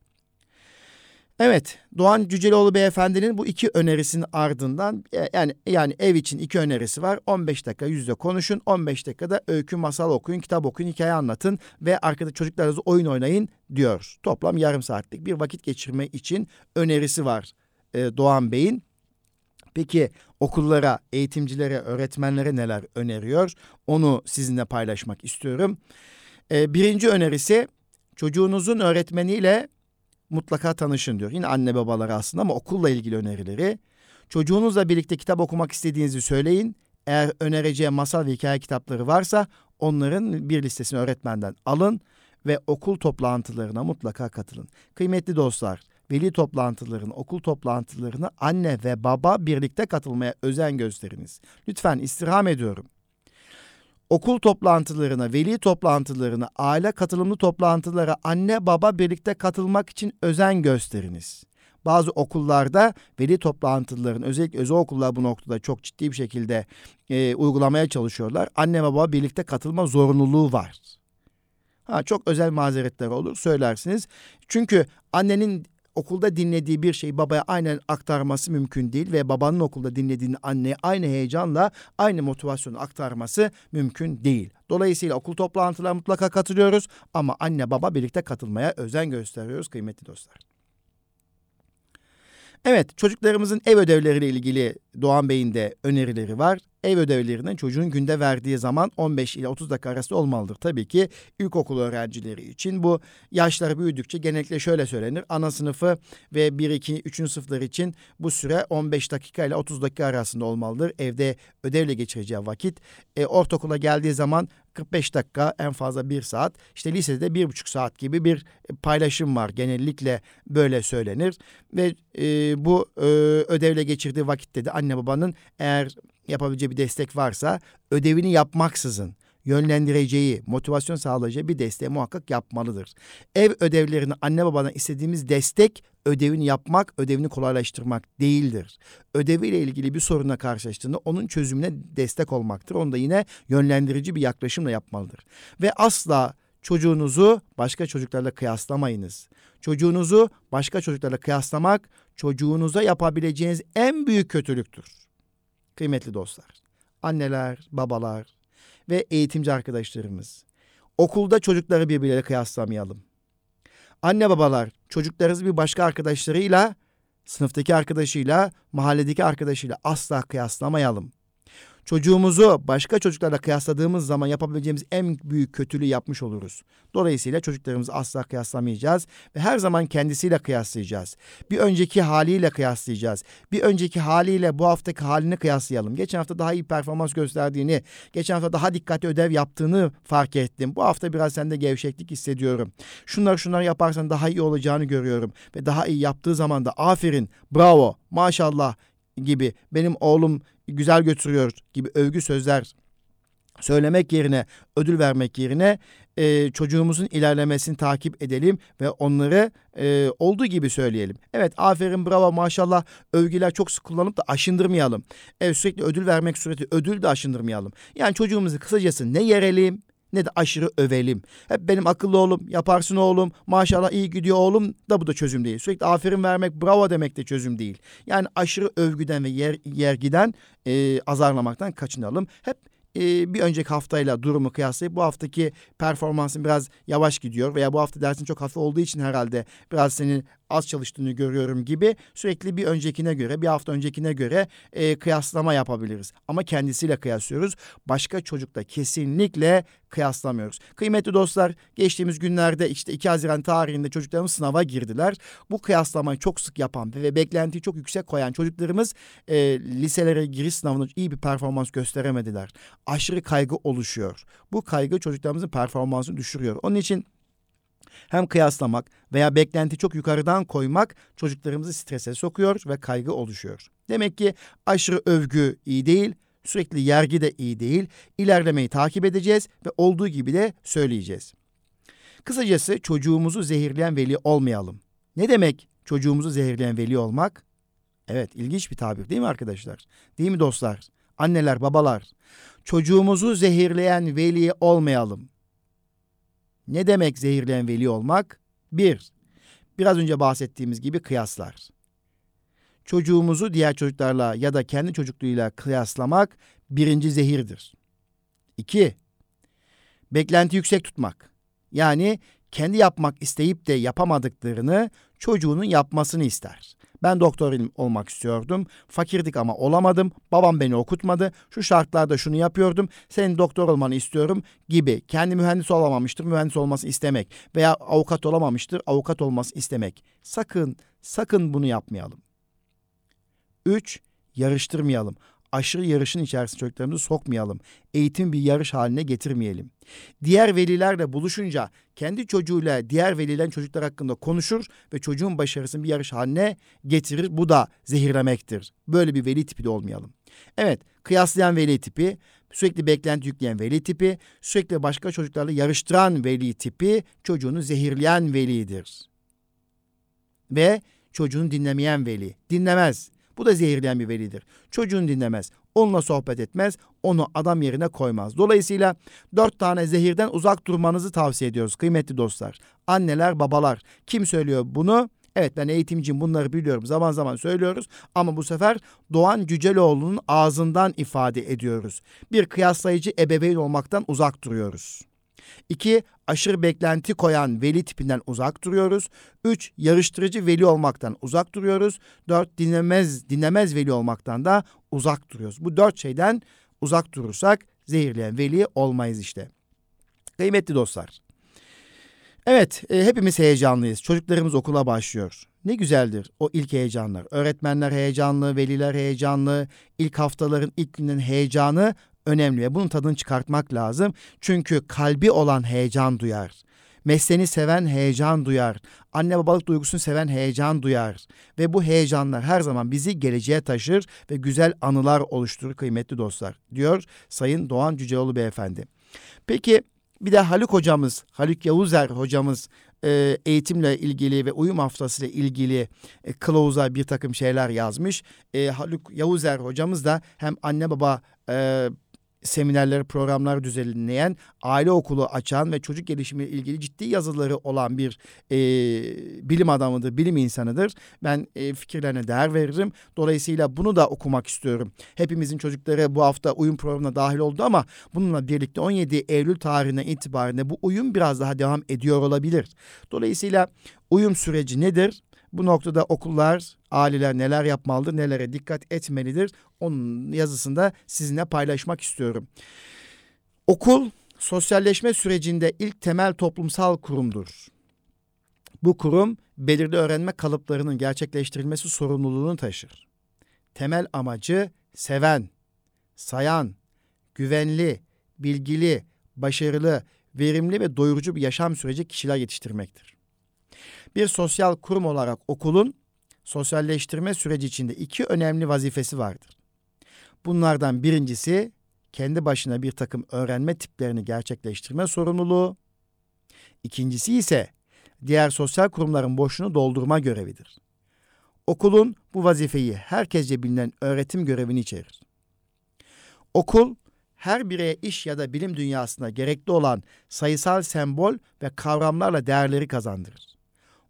Evet, Doğan Cüceloğlu beyefendinin bu iki önerisinin ardından e, yani yani ev için iki önerisi var. 15 dakika yüzde konuşun, 15 dakikada öykü, masal okuyun, kitap okuyun, hikaye anlatın ve arkada çocuklarınızla oyun oynayın diyor. Toplam yarım saatlik bir vakit geçirme için önerisi var e, Doğan Bey'in. Peki okullara, eğitimcilere, öğretmenlere neler öneriyor? Onu sizinle paylaşmak istiyorum. E, birinci önerisi çocuğunuzun öğretmeniyle mutlaka tanışın diyor. Yine anne babaları aslında ama okulla ilgili önerileri. Çocuğunuzla birlikte kitap okumak istediğinizi söyleyin. Eğer önereceği masal ve hikaye kitapları varsa onların bir listesini öğretmenden alın ve okul toplantılarına mutlaka katılın. Kıymetli dostlar, veli toplantılarına, okul toplantılarına anne ve baba birlikte katılmaya özen gösteriniz. Lütfen istirham ediyorum. Okul toplantılarına, veli toplantılarına, aile katılımlı toplantılara anne baba birlikte katılmak için özen gösteriniz. Bazı okullarda veli toplantılarının özellikle özel okullar bu noktada çok ciddi bir şekilde e, uygulamaya çalışıyorlar. Anne baba birlikte katılma zorunluluğu var. Ha, çok özel mazeretler olur söylersiniz. Çünkü annenin okulda dinlediği bir şeyi babaya aynen aktarması mümkün değil ve babanın okulda dinlediğini anneye aynı heyecanla aynı motivasyonu aktarması mümkün değil. Dolayısıyla okul toplantılarına mutlaka katılıyoruz ama anne baba birlikte katılmaya özen gösteriyoruz kıymetli dostlar. Evet çocuklarımızın ev ödevleriyle ilgili Doğan Bey'in de önerileri var. Ev ödevlerinin çocuğun günde verdiği zaman 15 ile 30 dakika arası olmalıdır. Tabii ki ilkokul öğrencileri için bu yaşları büyüdükçe genellikle şöyle söylenir. Ana sınıfı ve 1, 2, 3. sınıflar için bu süre 15 dakika ile 30 dakika arasında olmalıdır. Evde ödevle geçireceği vakit. E, ortaokula geldiği zaman 45 dakika en fazla 1 saat. İşte lisede 1,5 saat gibi bir paylaşım var. Genellikle böyle söylenir. Ve e, bu e, ödevle geçirdiği vakitte de anne babanın eğer yapabileceği bir destek varsa ödevini yapmaksızın yönlendireceği, motivasyon sağlayacağı bir desteği muhakkak yapmalıdır. Ev ödevlerini anne babadan istediğimiz destek ödevini yapmak, ödevini kolaylaştırmak değildir. Ödeviyle ilgili bir soruna karşılaştığında onun çözümüne destek olmaktır. Onu da yine yönlendirici bir yaklaşımla yapmalıdır. Ve asla çocuğunuzu başka çocuklarla kıyaslamayınız. Çocuğunuzu başka çocuklarla kıyaslamak çocuğunuza yapabileceğiniz en büyük kötülüktür. Kıymetli dostlar, anneler, babalar ve eğitimci arkadaşlarımız. Okulda çocukları birbirleriyle kıyaslamayalım. Anne babalar çocuklarınızı bir başka arkadaşlarıyla, sınıftaki arkadaşıyla, mahalledeki arkadaşıyla asla kıyaslamayalım. Çocuğumuzu başka çocuklarla kıyasladığımız zaman yapabileceğimiz en büyük kötülüğü yapmış oluruz. Dolayısıyla çocuklarımızı asla kıyaslamayacağız ve her zaman kendisiyle kıyaslayacağız. Bir önceki haliyle kıyaslayacağız. Bir önceki haliyle bu haftaki halini kıyaslayalım. Geçen hafta daha iyi performans gösterdiğini, geçen hafta daha dikkatli ödev yaptığını fark ettim. Bu hafta biraz sende gevşeklik hissediyorum. Şunları şunları yaparsan daha iyi olacağını görüyorum ve daha iyi yaptığı zaman da aferin, bravo, maşallah gibi benim oğlum güzel götürüyor gibi övgü sözler söylemek yerine, ödül vermek yerine e, çocuğumuzun ilerlemesini takip edelim ve onları e, olduğu gibi söyleyelim. Evet aferin bravo maşallah övgüler çok sık kullanıp da aşındırmayalım. Evet sürekli ödül vermek sureti ödül de aşındırmayalım. Yani çocuğumuzu kısacası ne yerelim ne de aşırı övelim. Hep benim akıllı oğlum, yaparsın oğlum, maşallah iyi gidiyor oğlum da bu da çözüm değil. Sürekli aferin vermek, bravo demek de çözüm değil. Yani aşırı övgüden ve yer, yergiden e, azarlamaktan kaçınalım. Hep e, bir önceki haftayla durumu kıyaslayıp bu haftaki performansın biraz yavaş gidiyor veya bu hafta dersin çok hafif olduğu için herhalde biraz senin az çalıştığını görüyorum gibi sürekli bir öncekine göre bir hafta öncekine göre e, kıyaslama yapabiliriz. Ama kendisiyle kıyaslıyoruz. Başka çocukla kesinlikle kıyaslamıyoruz. Kıymetli dostlar geçtiğimiz günlerde işte 2 Haziran tarihinde çocuklarımız sınava girdiler. Bu kıyaslamayı çok sık yapan ve beklentiyi çok yüksek koyan çocuklarımız e, liselere giriş sınavında iyi bir performans gösteremediler. Aşırı kaygı oluşuyor. Bu kaygı çocuklarımızın performansını düşürüyor. Onun için hem kıyaslamak veya beklenti çok yukarıdan koymak çocuklarımızı strese sokuyor ve kaygı oluşuyor. Demek ki aşırı övgü iyi değil, sürekli yergi de iyi değil. İlerlemeyi takip edeceğiz ve olduğu gibi de söyleyeceğiz. Kısacası çocuğumuzu zehirleyen veli olmayalım. Ne demek çocuğumuzu zehirleyen veli olmak? Evet ilginç bir tabir değil mi arkadaşlar? Değil mi dostlar? Anneler, babalar. Çocuğumuzu zehirleyen veli olmayalım. Ne demek zehirleyen veli olmak? Bir, biraz önce bahsettiğimiz gibi kıyaslar. Çocuğumuzu diğer çocuklarla ya da kendi çocukluğuyla kıyaslamak birinci zehirdir. İki, beklenti yüksek tutmak. Yani kendi yapmak isteyip de yapamadıklarını çocuğunun yapmasını ister. Ben doktor olmak istiyordum. Fakirdik ama olamadım. Babam beni okutmadı. Şu şartlarda şunu yapıyordum. Senin doktor olmanı istiyorum gibi. Kendi mühendis olamamıştır. Mühendis olması istemek. Veya avukat olamamıştır. Avukat olması istemek. Sakın, sakın bunu yapmayalım. Üç, yarıştırmayalım aşırı yarışın içerisine çocuklarımızı sokmayalım. Eğitim bir yarış haline getirmeyelim. Diğer velilerle buluşunca kendi çocuğuyla diğer velilerin çocuklar hakkında konuşur ve çocuğun başarısını bir yarış haline getirir. Bu da zehirlemektir. Böyle bir veli tipi de olmayalım. Evet, kıyaslayan veli tipi, sürekli beklenti yükleyen veli tipi, sürekli başka çocuklarla yarıştıran veli tipi çocuğunu zehirleyen velidir. Ve çocuğunu dinlemeyen veli. Dinlemez. Bu da zehirleyen bir velidir. Çocuğunu dinlemez. Onunla sohbet etmez. Onu adam yerine koymaz. Dolayısıyla dört tane zehirden uzak durmanızı tavsiye ediyoruz kıymetli dostlar. Anneler, babalar. Kim söylüyor bunu? Evet ben eğitimciyim bunları biliyorum zaman zaman söylüyoruz ama bu sefer Doğan Cüceloğlu'nun ağzından ifade ediyoruz. Bir kıyaslayıcı ebeveyn olmaktan uzak duruyoruz. İki, aşırı beklenti koyan veli tipinden uzak duruyoruz. Üç, yarıştırıcı veli olmaktan uzak duruyoruz. Dört, dinlemez, dinlemez veli olmaktan da uzak duruyoruz. Bu dört şeyden uzak durursak zehirleyen veli olmayız işte. Kıymetli dostlar. Evet, e, hepimiz heyecanlıyız. Çocuklarımız okula başlıyor. Ne güzeldir o ilk heyecanlar. Öğretmenler heyecanlı, veliler heyecanlı, ilk haftaların ilk günlerin heyecanı önemli ve bunun tadını çıkartmak lazım. Çünkü kalbi olan heyecan duyar. Mesleğini seven heyecan duyar. Anne babalık duygusunu seven heyecan duyar. Ve bu heyecanlar her zaman bizi geleceğe taşır ve güzel anılar oluşturur kıymetli dostlar. Diyor Sayın Doğan Cüceoğlu Beyefendi. Peki bir de Haluk hocamız, Haluk Yavuzer hocamız e, eğitimle ilgili ve uyum haftası ile ilgili e, kılavuza bir takım şeyler yazmış. E, Haluk Yavuzer hocamız da hem anne baba e, seminerleri, programlar düzenleyen, aile okulu açan ve çocuk gelişimiyle ilgili ciddi yazıları olan bir e, bilim adamıdır, bilim insanıdır. Ben e, fikirlerine değer veririm. Dolayısıyla bunu da okumak istiyorum. Hepimizin çocukları bu hafta uyum programına dahil oldu ama bununla birlikte 17 Eylül tarihine itibaren bu uyum biraz daha devam ediyor olabilir. Dolayısıyla uyum süreci nedir? Bu noktada okullar, aileler neler yapmalıdır, nelere dikkat etmelidir? Onun yazısında sizinle paylaşmak istiyorum. Okul sosyalleşme sürecinde ilk temel toplumsal kurumdur. Bu kurum belirli öğrenme kalıplarının gerçekleştirilmesi sorumluluğunu taşır. Temel amacı seven, sayan, güvenli, bilgili, başarılı, verimli ve doyurucu bir yaşam süreci kişiler yetiştirmektir. Bir sosyal kurum olarak okulun sosyalleştirme süreci içinde iki önemli vazifesi vardır. Bunlardan birincisi kendi başına bir takım öğrenme tiplerini gerçekleştirme sorumluluğu. İkincisi ise diğer sosyal kurumların boşluğunu doldurma görevidir. Okulun bu vazifeyi herkesce bilinen öğretim görevini içerir. Okul her bireye iş ya da bilim dünyasında gerekli olan sayısal sembol ve kavramlarla değerleri kazandırır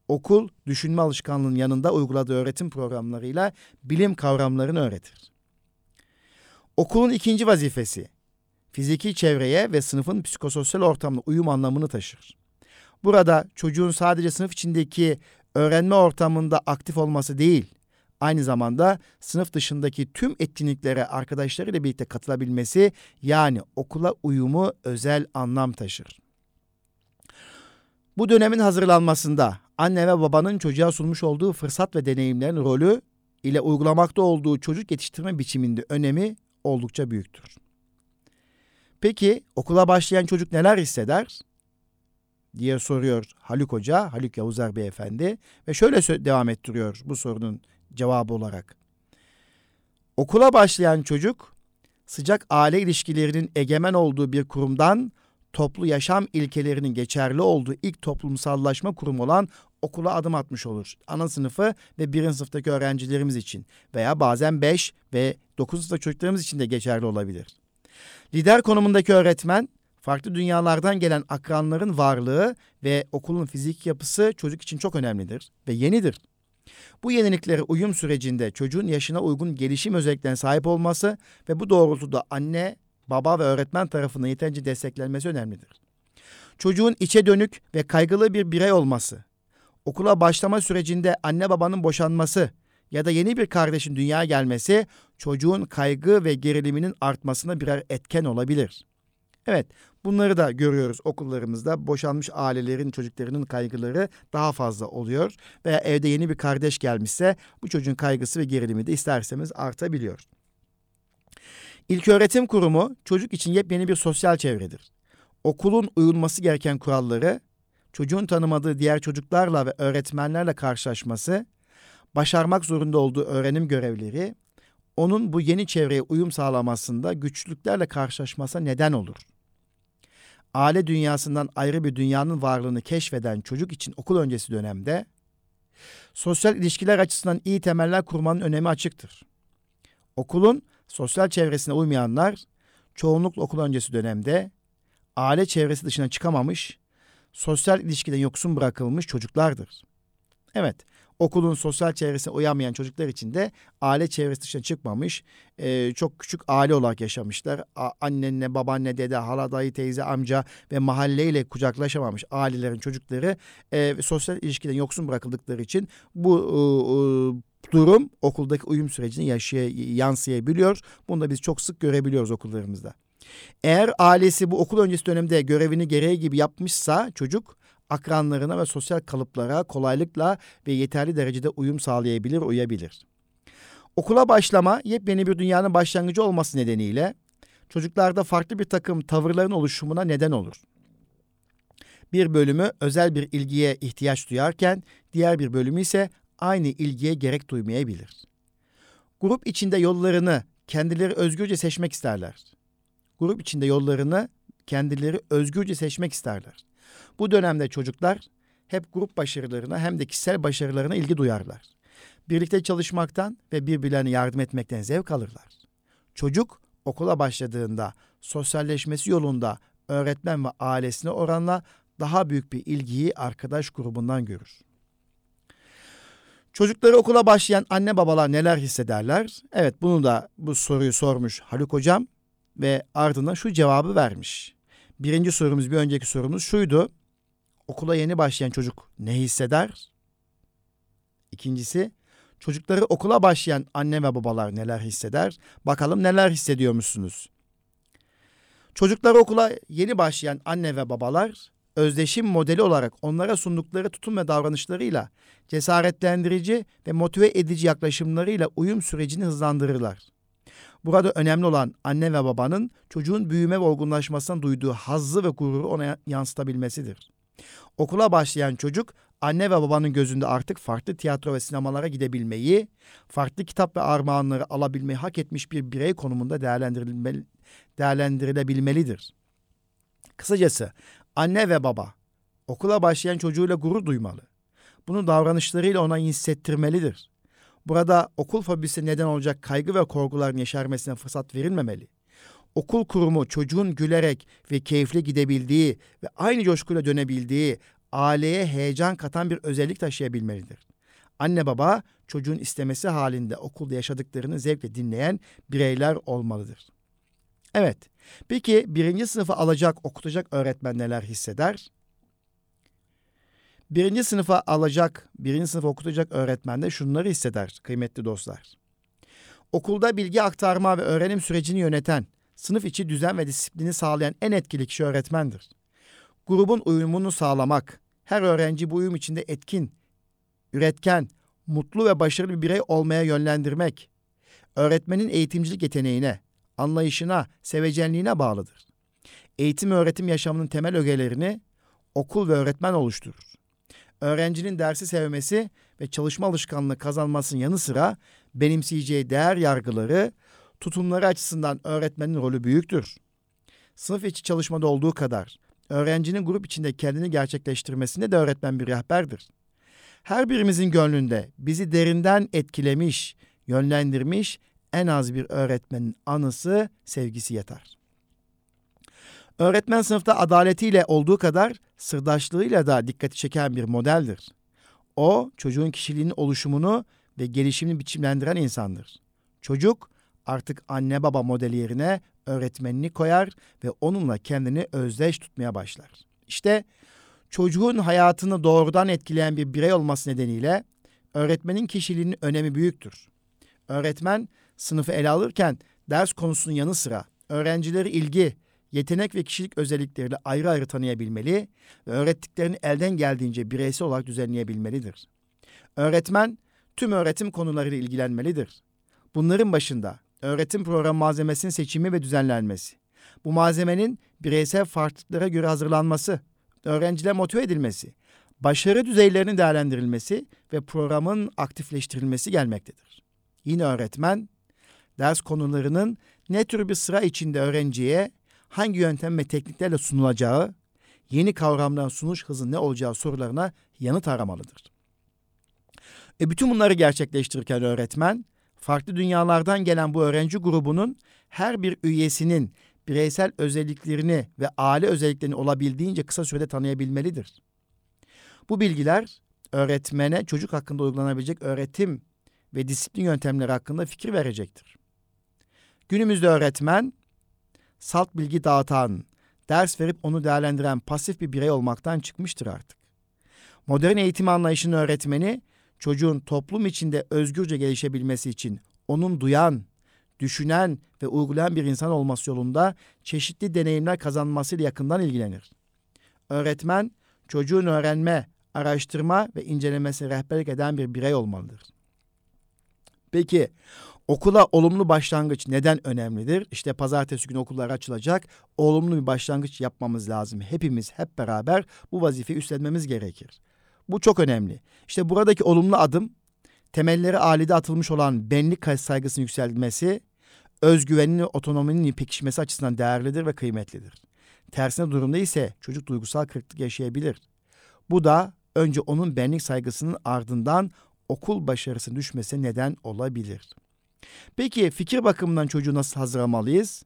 okul düşünme alışkanlığının yanında uyguladığı öğretim programlarıyla bilim kavramlarını öğretir. Okulun ikinci vazifesi fiziki çevreye ve sınıfın psikososyal ortamına uyum anlamını taşır. Burada çocuğun sadece sınıf içindeki öğrenme ortamında aktif olması değil, aynı zamanda sınıf dışındaki tüm etkinliklere arkadaşlarıyla birlikte katılabilmesi yani okula uyumu özel anlam taşır. Bu dönemin hazırlanmasında anne ve babanın çocuğa sunmuş olduğu fırsat ve deneyimlerin rolü ile uygulamakta olduğu çocuk yetiştirme biçiminde önemi oldukça büyüktür. Peki okula başlayan çocuk neler hisseder? diye soruyor Haluk Hoca, Haluk Yavuzer Beyefendi ve şöyle devam ettiriyor bu sorunun cevabı olarak. Okula başlayan çocuk sıcak aile ilişkilerinin egemen olduğu bir kurumdan toplu yaşam ilkelerinin geçerli olduğu ilk toplumsallaşma kurumu olan okula adım atmış olur. Ana sınıfı ve birinci sınıftaki öğrencilerimiz için veya bazen 5 ve 9 sınıfta çocuklarımız için de geçerli olabilir. Lider konumundaki öğretmen farklı dünyalardan gelen akranların varlığı ve okulun fizik yapısı çocuk için çok önemlidir ve yenidir. Bu yeniliklere uyum sürecinde çocuğun yaşına uygun gelişim özelliklerine sahip olması ve bu doğrultuda anne, baba ve öğretmen tarafından yeterince desteklenmesi önemlidir. Çocuğun içe dönük ve kaygılı bir birey olması, okula başlama sürecinde anne babanın boşanması ya da yeni bir kardeşin dünyaya gelmesi çocuğun kaygı ve geriliminin artmasına birer etken olabilir. Evet, bunları da görüyoruz okullarımızda. Boşanmış ailelerin çocuklarının kaygıları daha fazla oluyor veya evde yeni bir kardeş gelmişse bu çocuğun kaygısı ve gerilimi de isterseniz artabiliyor. İlköğretim kurumu çocuk için yepyeni bir sosyal çevredir. Okulun uyulması gereken kuralları, çocuğun tanımadığı diğer çocuklarla ve öğretmenlerle karşılaşması, başarmak zorunda olduğu öğrenim görevleri, onun bu yeni çevreye uyum sağlamasında güçlüklerle karşılaşmasa neden olur. Aile dünyasından ayrı bir dünyanın varlığını keşfeden çocuk için okul öncesi dönemde sosyal ilişkiler açısından iyi temeller kurmanın önemi açıktır. Okulun sosyal çevresine uymayanlar çoğunlukla okul öncesi dönemde aile çevresi dışına çıkamamış, sosyal ilişkiden yoksun bırakılmış çocuklardır. Evet, okulun sosyal çevresine uyamayan çocuklar için de aile çevresi dışına çıkmamış, e, çok küçük aile olarak yaşamışlar. A, annenle, babaanne, dede, hala, dayı, teyze, amca ve mahalleyle kucaklaşamamış ailelerin çocukları e, sosyal ilişkiden yoksun bırakıldıkları için bu e, e, durum okuldaki uyum sürecini yaşaya, yansıyabiliyor. Bunu da biz çok sık görebiliyoruz okullarımızda. Eğer ailesi bu okul öncesi dönemde görevini gereği gibi yapmışsa çocuk akranlarına ve sosyal kalıplara kolaylıkla ve yeterli derecede uyum sağlayabilir, uyabilir. Okula başlama yepyeni bir dünyanın başlangıcı olması nedeniyle çocuklarda farklı bir takım tavırların oluşumuna neden olur. Bir bölümü özel bir ilgiye ihtiyaç duyarken diğer bir bölümü ise aynı ilgiye gerek duymayabilir. Grup içinde yollarını kendileri özgürce seçmek isterler. Grup içinde yollarını kendileri özgürce seçmek isterler. Bu dönemde çocuklar hep grup başarılarına hem de kişisel başarılarına ilgi duyarlar. Birlikte çalışmaktan ve birbirlerine yardım etmekten zevk alırlar. Çocuk okula başladığında sosyalleşmesi yolunda öğretmen ve ailesine oranla daha büyük bir ilgiyi arkadaş grubundan görür. Çocukları okula başlayan anne babalar neler hissederler? Evet bunu da bu soruyu sormuş Haluk hocam ve ardından şu cevabı vermiş. Birinci sorumuz bir önceki sorumuz şuydu. Okula yeni başlayan çocuk ne hisseder? İkincisi çocukları okula başlayan anne ve babalar neler hisseder? Bakalım neler hissediyormuşsunuz? Çocukları okula yeni başlayan anne ve babalar özdeşim modeli olarak onlara sundukları tutum ve davranışlarıyla cesaretlendirici ve motive edici yaklaşımlarıyla uyum sürecini hızlandırırlar. Burada önemli olan anne ve babanın çocuğun büyüme ve olgunlaşmasından duyduğu hazzı ve gururu ona yansıtabilmesidir. Okula başlayan çocuk anne ve babanın gözünde artık farklı tiyatro ve sinemalara gidebilmeyi, farklı kitap ve armağanları alabilmeyi hak etmiş bir birey konumunda değerlendirilebilmelidir. Kısacası anne ve baba okula başlayan çocuğuyla gurur duymalı. Bunu davranışlarıyla ona hissettirmelidir. Burada okul fobisi neden olacak kaygı ve korkuların yeşermesine fırsat verilmemeli. Okul kurumu çocuğun gülerek ve keyifli gidebildiği ve aynı coşkuyla dönebildiği, aileye heyecan katan bir özellik taşıyabilmelidir. Anne baba çocuğun istemesi halinde okulda yaşadıklarını zevkle dinleyen bireyler olmalıdır. Evet, peki birinci sınıfı alacak, okutacak öğretmen neler hisseder? Birinci sınıfa alacak, birinci sınıfa okutacak öğretmen de şunları hisseder kıymetli dostlar. Okulda bilgi aktarma ve öğrenim sürecini yöneten, sınıf içi düzen ve disiplini sağlayan en etkili kişi öğretmendir. Grubun uyumunu sağlamak, her öğrenci bu uyum içinde etkin, üretken, mutlu ve başarılı bir birey olmaya yönlendirmek, öğretmenin eğitimcilik yeteneğine, anlayışına, sevecenliğine bağlıdır. Eğitim öğretim yaşamının temel ögelerini okul ve öğretmen oluşturur öğrencinin dersi sevmesi ve çalışma alışkanlığı kazanmasının yanı sıra benimseyeceği değer yargıları, tutumları açısından öğretmenin rolü büyüktür. Sınıf içi çalışmada olduğu kadar öğrencinin grup içinde kendini gerçekleştirmesinde de öğretmen bir rehberdir. Her birimizin gönlünde bizi derinden etkilemiş, yönlendirmiş en az bir öğretmenin anısı, sevgisi yeter. Öğretmen sınıfta adaletiyle olduğu kadar sırdaşlığıyla da dikkati çeken bir modeldir. O çocuğun kişiliğinin oluşumunu ve gelişimini biçimlendiren insandır. Çocuk artık anne baba modeli yerine öğretmenini koyar ve onunla kendini özdeş tutmaya başlar. İşte çocuğun hayatını doğrudan etkileyen bir birey olması nedeniyle öğretmenin kişiliğinin önemi büyüktür. Öğretmen sınıfı ele alırken ders konusunun yanı sıra öğrencileri ilgi, yetenek ve kişilik özellikleriyle ayrı ayrı tanıyabilmeli ve öğrettiklerini elden geldiğince bireysel olarak düzenleyebilmelidir. Öğretmen tüm öğretim konularıyla ilgilenmelidir. Bunların başında öğretim programı malzemesinin seçimi ve düzenlenmesi. Bu malzemenin bireysel farklılıklara göre hazırlanması, öğrenciler motive edilmesi, başarı düzeylerinin değerlendirilmesi ve programın aktifleştirilmesi gelmektedir. Yine öğretmen ders konularının ne tür bir sıra içinde öğrenciye hangi yöntem ve tekniklerle sunulacağı, yeni kavramların sunuş hızı ne olacağı sorularına yanıt aramalıdır. E bütün bunları gerçekleştirirken öğretmen, farklı dünyalardan gelen bu öğrenci grubunun her bir üyesinin bireysel özelliklerini ve aile özelliklerini olabildiğince kısa sürede tanıyabilmelidir. Bu bilgiler öğretmene çocuk hakkında uygulanabilecek öğretim ve disiplin yöntemleri hakkında fikir verecektir. Günümüzde öğretmen salt bilgi dağıtan, ders verip onu değerlendiren pasif bir birey olmaktan çıkmıştır artık. Modern eğitim anlayışının öğretmeni çocuğun toplum içinde özgürce gelişebilmesi için onun duyan, düşünen ve uygulayan bir insan olması yolunda çeşitli deneyimler kazanmasıyla yakından ilgilenir. Öğretmen çocuğun öğrenme, araştırma ve incelemesi rehberlik eden bir birey olmalıdır. Peki okula olumlu başlangıç neden önemlidir? İşte pazartesi günü okullar açılacak. Olumlu bir başlangıç yapmamız lazım. Hepimiz hep beraber bu vazifeyi üstlenmemiz gerekir. Bu çok önemli. İşte buradaki olumlu adım temelleri ailede atılmış olan benlik saygısının yükselmesi, özgüvenin ve otonominin pekişmesi açısından değerlidir ve kıymetlidir. Tersine durumda ise çocuk duygusal kırıklık yaşayabilir. Bu da önce onun benlik saygısının ardından okul başarısının düşmesi neden olabilir. Peki fikir bakımından çocuğu nasıl hazırlamalıyız?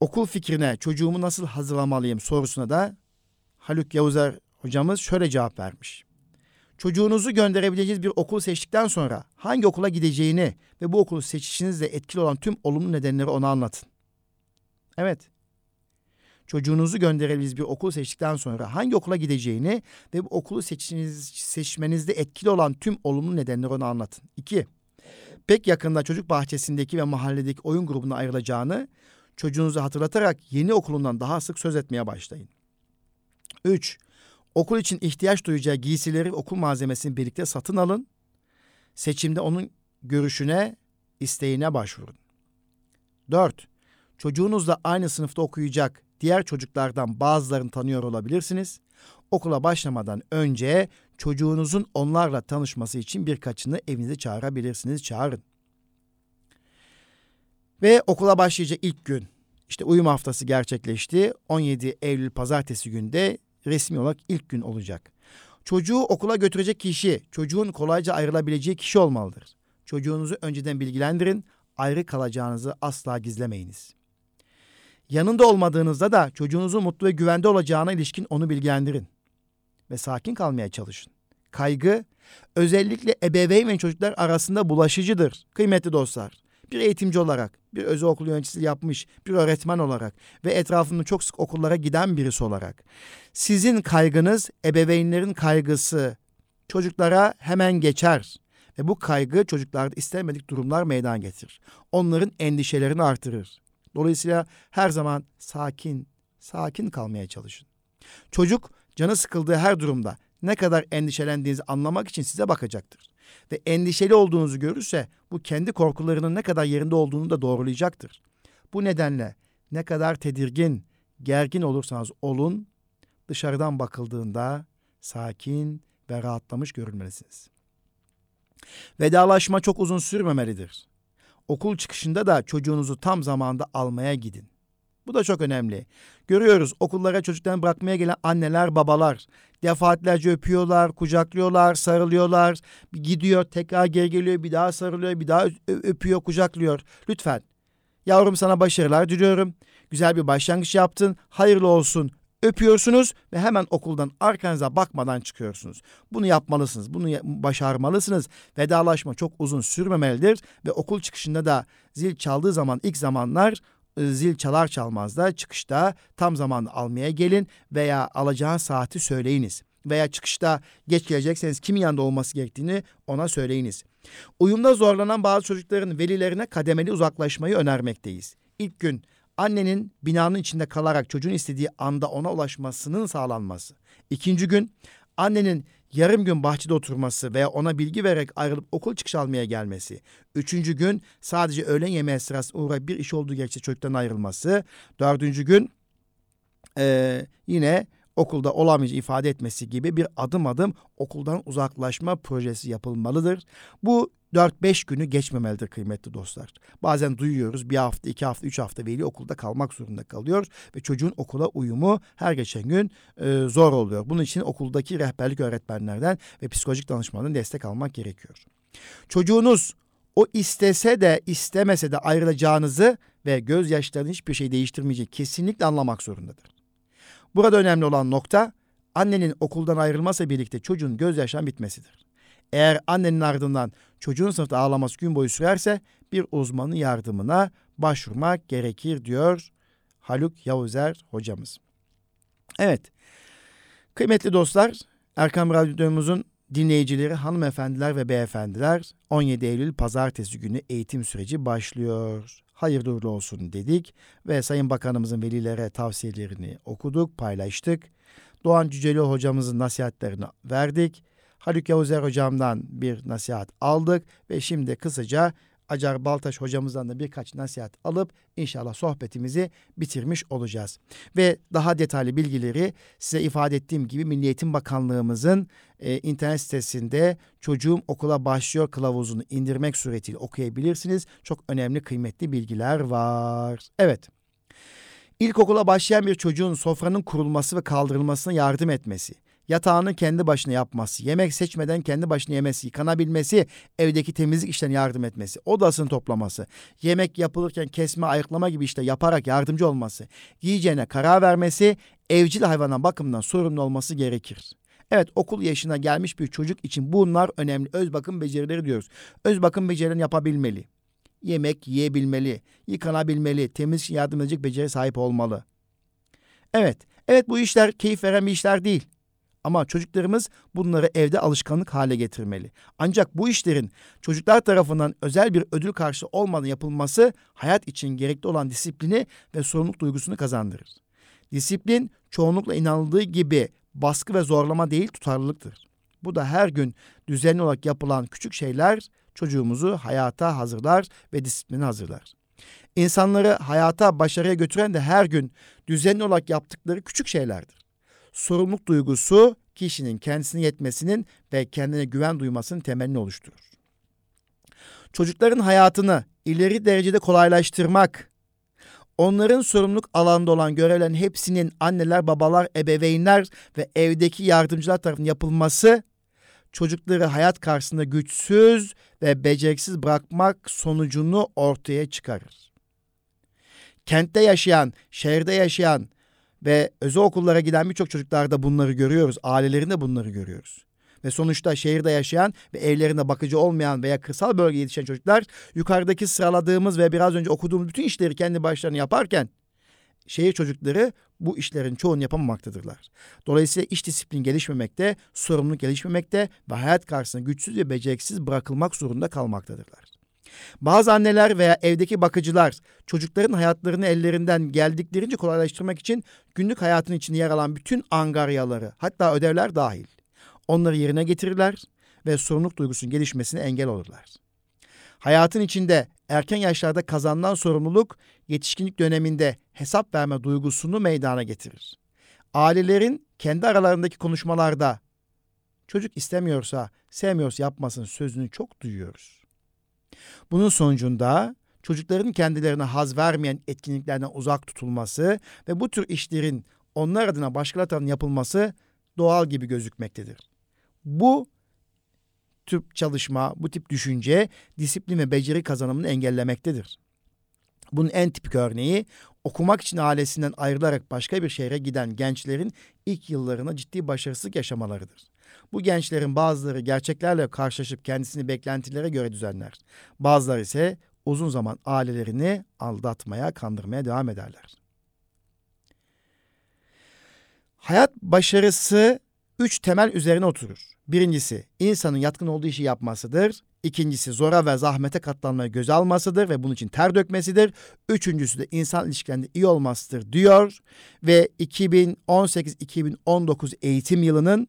Okul fikrine çocuğumu nasıl hazırlamalıyım sorusuna da Haluk Yavuzer hocamız şöyle cevap vermiş. Çocuğunuzu gönderebileceğiniz bir okul seçtikten sonra hangi okula gideceğini ve bu okulu seçişinizle etkili olan tüm olumlu nedenleri ona anlatın. Evet. Çocuğunuzu gönderebileceğiniz bir okul seçtikten sonra hangi okula gideceğini ve bu okulu seçiniz, seçmenizde etkili olan tüm olumlu nedenleri ona anlatın. İki, pek yakında çocuk bahçesindeki ve mahalledeki oyun grubuna ayrılacağını çocuğunuzu hatırlatarak yeni okulundan daha sık söz etmeye başlayın. Üç, Okul için ihtiyaç duyacağı giysileri okul malzemesini birlikte satın alın. Seçimde onun görüşüne, isteğine başvurun. 4. Çocuğunuzla aynı sınıfta okuyacak diğer çocuklardan bazılarını tanıyor olabilirsiniz. Okula başlamadan önce çocuğunuzun onlarla tanışması için birkaçını evinize çağırabilirsiniz. Çağırın. Ve okula başlayacak ilk gün işte uyum haftası gerçekleşti. 17 Eylül pazartesi günde resmi olarak ilk gün olacak. Çocuğu okula götürecek kişi, çocuğun kolayca ayrılabileceği kişi olmalıdır. Çocuğunuzu önceden bilgilendirin, ayrı kalacağınızı asla gizlemeyiniz. Yanında olmadığınızda da çocuğunuzun mutlu ve güvende olacağına ilişkin onu bilgilendirin. Ve sakin kalmaya çalışın. Kaygı özellikle ebeveyn ve çocuklar arasında bulaşıcıdır kıymetli dostlar bir eğitimci olarak, bir özel okul yöneticisi yapmış, bir öğretmen olarak ve etrafında çok sık okullara giden birisi olarak sizin kaygınız ebeveynlerin kaygısı çocuklara hemen geçer ve bu kaygı çocuklarda istemedik durumlar meydana getirir. Onların endişelerini artırır. Dolayısıyla her zaman sakin, sakin kalmaya çalışın. Çocuk canı sıkıldığı her durumda ne kadar endişelendiğinizi anlamak için size bakacaktır ve endişeli olduğunuzu görürse bu kendi korkularının ne kadar yerinde olduğunu da doğrulayacaktır. Bu nedenle ne kadar tedirgin, gergin olursanız olun, dışarıdan bakıldığında sakin ve rahatlamış görünmelisiniz. Vedalaşma çok uzun sürmemelidir. Okul çıkışında da çocuğunuzu tam zamanda almaya gidin. Bu da çok önemli. Görüyoruz okullara çocuklarını bırakmaya gelen anneler, babalar defaatlerce öpüyorlar, kucaklıyorlar, sarılıyorlar. Gidiyor, tekrar geri geliyor, bir daha sarılıyor, bir daha öpüyor, kucaklıyor. Lütfen. Yavrum sana başarılar diliyorum. Güzel bir başlangıç yaptın. Hayırlı olsun. Öpüyorsunuz ve hemen okuldan arkanıza bakmadan çıkıyorsunuz. Bunu yapmalısınız. Bunu başarmalısınız. Vedalaşma çok uzun sürmemelidir ve okul çıkışında da zil çaldığı zaman ilk zamanlar zil çalar çalmaz da çıkışta tam zaman almaya gelin veya alacağı saati söyleyiniz. Veya çıkışta geç gelecekseniz kimin yanında olması gerektiğini ona söyleyiniz. Uyumda zorlanan bazı çocukların velilerine kademeli uzaklaşmayı önermekteyiz. İlk gün annenin binanın içinde kalarak çocuğun istediği anda ona ulaşmasının sağlanması. İkinci gün annenin yarım gün bahçede oturması veya ona bilgi vererek ayrılıp okul çıkış almaya gelmesi. Üçüncü gün sadece öğlen yemeği sırasında uğrayıp bir iş olduğu gerekçe çocuktan ayrılması. Dördüncü gün e, yine okulda olamayacağı ifade etmesi gibi bir adım adım okuldan uzaklaşma projesi yapılmalıdır. Bu 4-5 günü geçmemelidir kıymetli dostlar. Bazen duyuyoruz bir hafta, iki hafta, üç hafta veli okulda kalmak zorunda kalıyor ve çocuğun okula uyumu her geçen gün e, zor oluyor. Bunun için okuldaki rehberlik öğretmenlerden ve psikolojik danışmandan destek almak gerekiyor. Çocuğunuz o istese de istemese de ayrılacağınızı ve gözyaşlarının hiçbir şey değiştirmeyeceği kesinlikle anlamak zorundadır. Burada önemli olan nokta annenin okuldan ayrılması birlikte çocuğun gözyaşlarının bitmesidir. Eğer annenin ardından çocuğun sınıfta ağlaması gün boyu sürerse bir uzmanın yardımına başvurmak gerekir diyor Haluk Yavuzer hocamız. Evet, kıymetli dostlar Erkam Radyomuzun dinleyicileri hanımefendiler ve beyefendiler 17 Eylül pazartesi günü eğitim süreci başlıyor. Hayırlı uğurlu olsun dedik ve Sayın Bakanımızın velilere tavsiyelerini okuduk, paylaştık. Doğan Cüceli hocamızın nasihatlerini verdik. Haluk Yavuzer hocamdan bir nasihat aldık ve şimdi kısaca Acar Baltaş hocamızdan da birkaç nasihat alıp inşallah sohbetimizi bitirmiş olacağız. Ve daha detaylı bilgileri size ifade ettiğim gibi Milli Eğitim Bakanlığımızın e, internet sitesinde çocuğum okula başlıyor kılavuzunu indirmek suretiyle okuyabilirsiniz. Çok önemli kıymetli bilgiler var. Evet. İlkokula başlayan bir çocuğun sofranın kurulması ve kaldırılmasına yardım etmesi yatağını kendi başına yapması, yemek seçmeden kendi başına yemesi, yıkanabilmesi, evdeki temizlik işlerine yardım etmesi, odasını toplaması, yemek yapılırken kesme, ayıklama gibi işte yaparak yardımcı olması, giyeceğine karar vermesi, evcil hayvana bakımından sorumlu olması gerekir. Evet okul yaşına gelmiş bir çocuk için bunlar önemli. Öz bakım becerileri diyoruz. Öz bakım becerilerini yapabilmeli. Yemek yiyebilmeli, yıkanabilmeli, temiz yardım edecek beceri sahip olmalı. Evet, evet bu işler keyif veren bir işler değil. Ama çocuklarımız bunları evde alışkanlık hale getirmeli. Ancak bu işlerin çocuklar tarafından özel bir ödül karşı olmadan yapılması hayat için gerekli olan disiplini ve sorumluluk duygusunu kazandırır. Disiplin çoğunlukla inanıldığı gibi baskı ve zorlama değil tutarlılıktır. Bu da her gün düzenli olarak yapılan küçük şeyler çocuğumuzu hayata hazırlar ve disipline hazırlar. İnsanları hayata başarıya götüren de her gün düzenli olarak yaptıkları küçük şeylerdir sorumluluk duygusu kişinin kendisine yetmesinin ve kendine güven duymasının temelini oluşturur. Çocukların hayatını ileri derecede kolaylaştırmak, onların sorumluluk alanında olan görevlerin hepsinin anneler, babalar, ebeveynler ve evdeki yardımcılar tarafından yapılması çocukları hayat karşısında güçsüz ve beceriksiz bırakmak sonucunu ortaya çıkarır. Kentte yaşayan, şehirde yaşayan ve özel okullara giden birçok çocuklarda bunları görüyoruz. Ailelerinde bunları görüyoruz. Ve sonuçta şehirde yaşayan ve evlerinde bakıcı olmayan veya kırsal bölgede yetişen çocuklar yukarıdaki sıraladığımız ve biraz önce okuduğumuz bütün işleri kendi başlarına yaparken şehir çocukları bu işlerin çoğunu yapamamaktadırlar. Dolayısıyla iş disiplin gelişmemekte, sorumluluk gelişmemekte ve hayat karşısında güçsüz ve beceriksiz bırakılmak zorunda kalmaktadırlar. Bazı anneler veya evdeki bakıcılar çocukların hayatlarını ellerinden geldiklerince kolaylaştırmak için günlük hayatın içinde yer alan bütün angaryaları hatta ödevler dahil onları yerine getirirler ve sorumluluk duygusunun gelişmesine engel olurlar. Hayatın içinde erken yaşlarda kazanılan sorumluluk yetişkinlik döneminde hesap verme duygusunu meydana getirir. Ailelerin kendi aralarındaki konuşmalarda çocuk istemiyorsa, sevmiyorsa yapmasın sözünü çok duyuyoruz. Bunun sonucunda çocukların kendilerine haz vermeyen etkinliklerden uzak tutulması ve bu tür işlerin onlar adına başkaları tarafından yapılması doğal gibi gözükmektedir. Bu tip çalışma, bu tip düşünce disiplin ve beceri kazanımını engellemektedir. Bunun en tipik örneği okumak için ailesinden ayrılarak başka bir şehre giden gençlerin ilk yıllarına ciddi başarısızlık yaşamalarıdır. Bu gençlerin bazıları gerçeklerle karşılaşıp kendisini beklentilere göre düzenler. Bazıları ise uzun zaman ailelerini aldatmaya, kandırmaya devam ederler. Hayat başarısı üç temel üzerine oturur. Birincisi insanın yatkın olduğu işi yapmasıdır. İkincisi zora ve zahmete katlanmayı göze almasıdır ve bunun için ter dökmesidir. Üçüncüsü de insan ilişkilerinde iyi olmasıdır diyor. Ve 2018-2019 eğitim yılının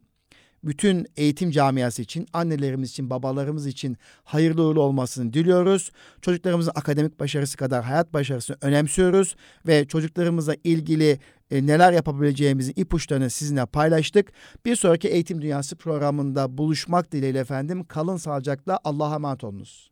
bütün eğitim camiası için, annelerimiz için, babalarımız için hayırlı uğurlu olmasını diliyoruz. Çocuklarımızın akademik başarısı kadar hayat başarısını önemsiyoruz ve çocuklarımızla ilgili e, neler yapabileceğimizin ipuçlarını sizinle paylaştık. Bir sonraki Eğitim Dünyası programında buluşmak dileğiyle efendim. Kalın sağlıcakla Allah'a emanet olunuz.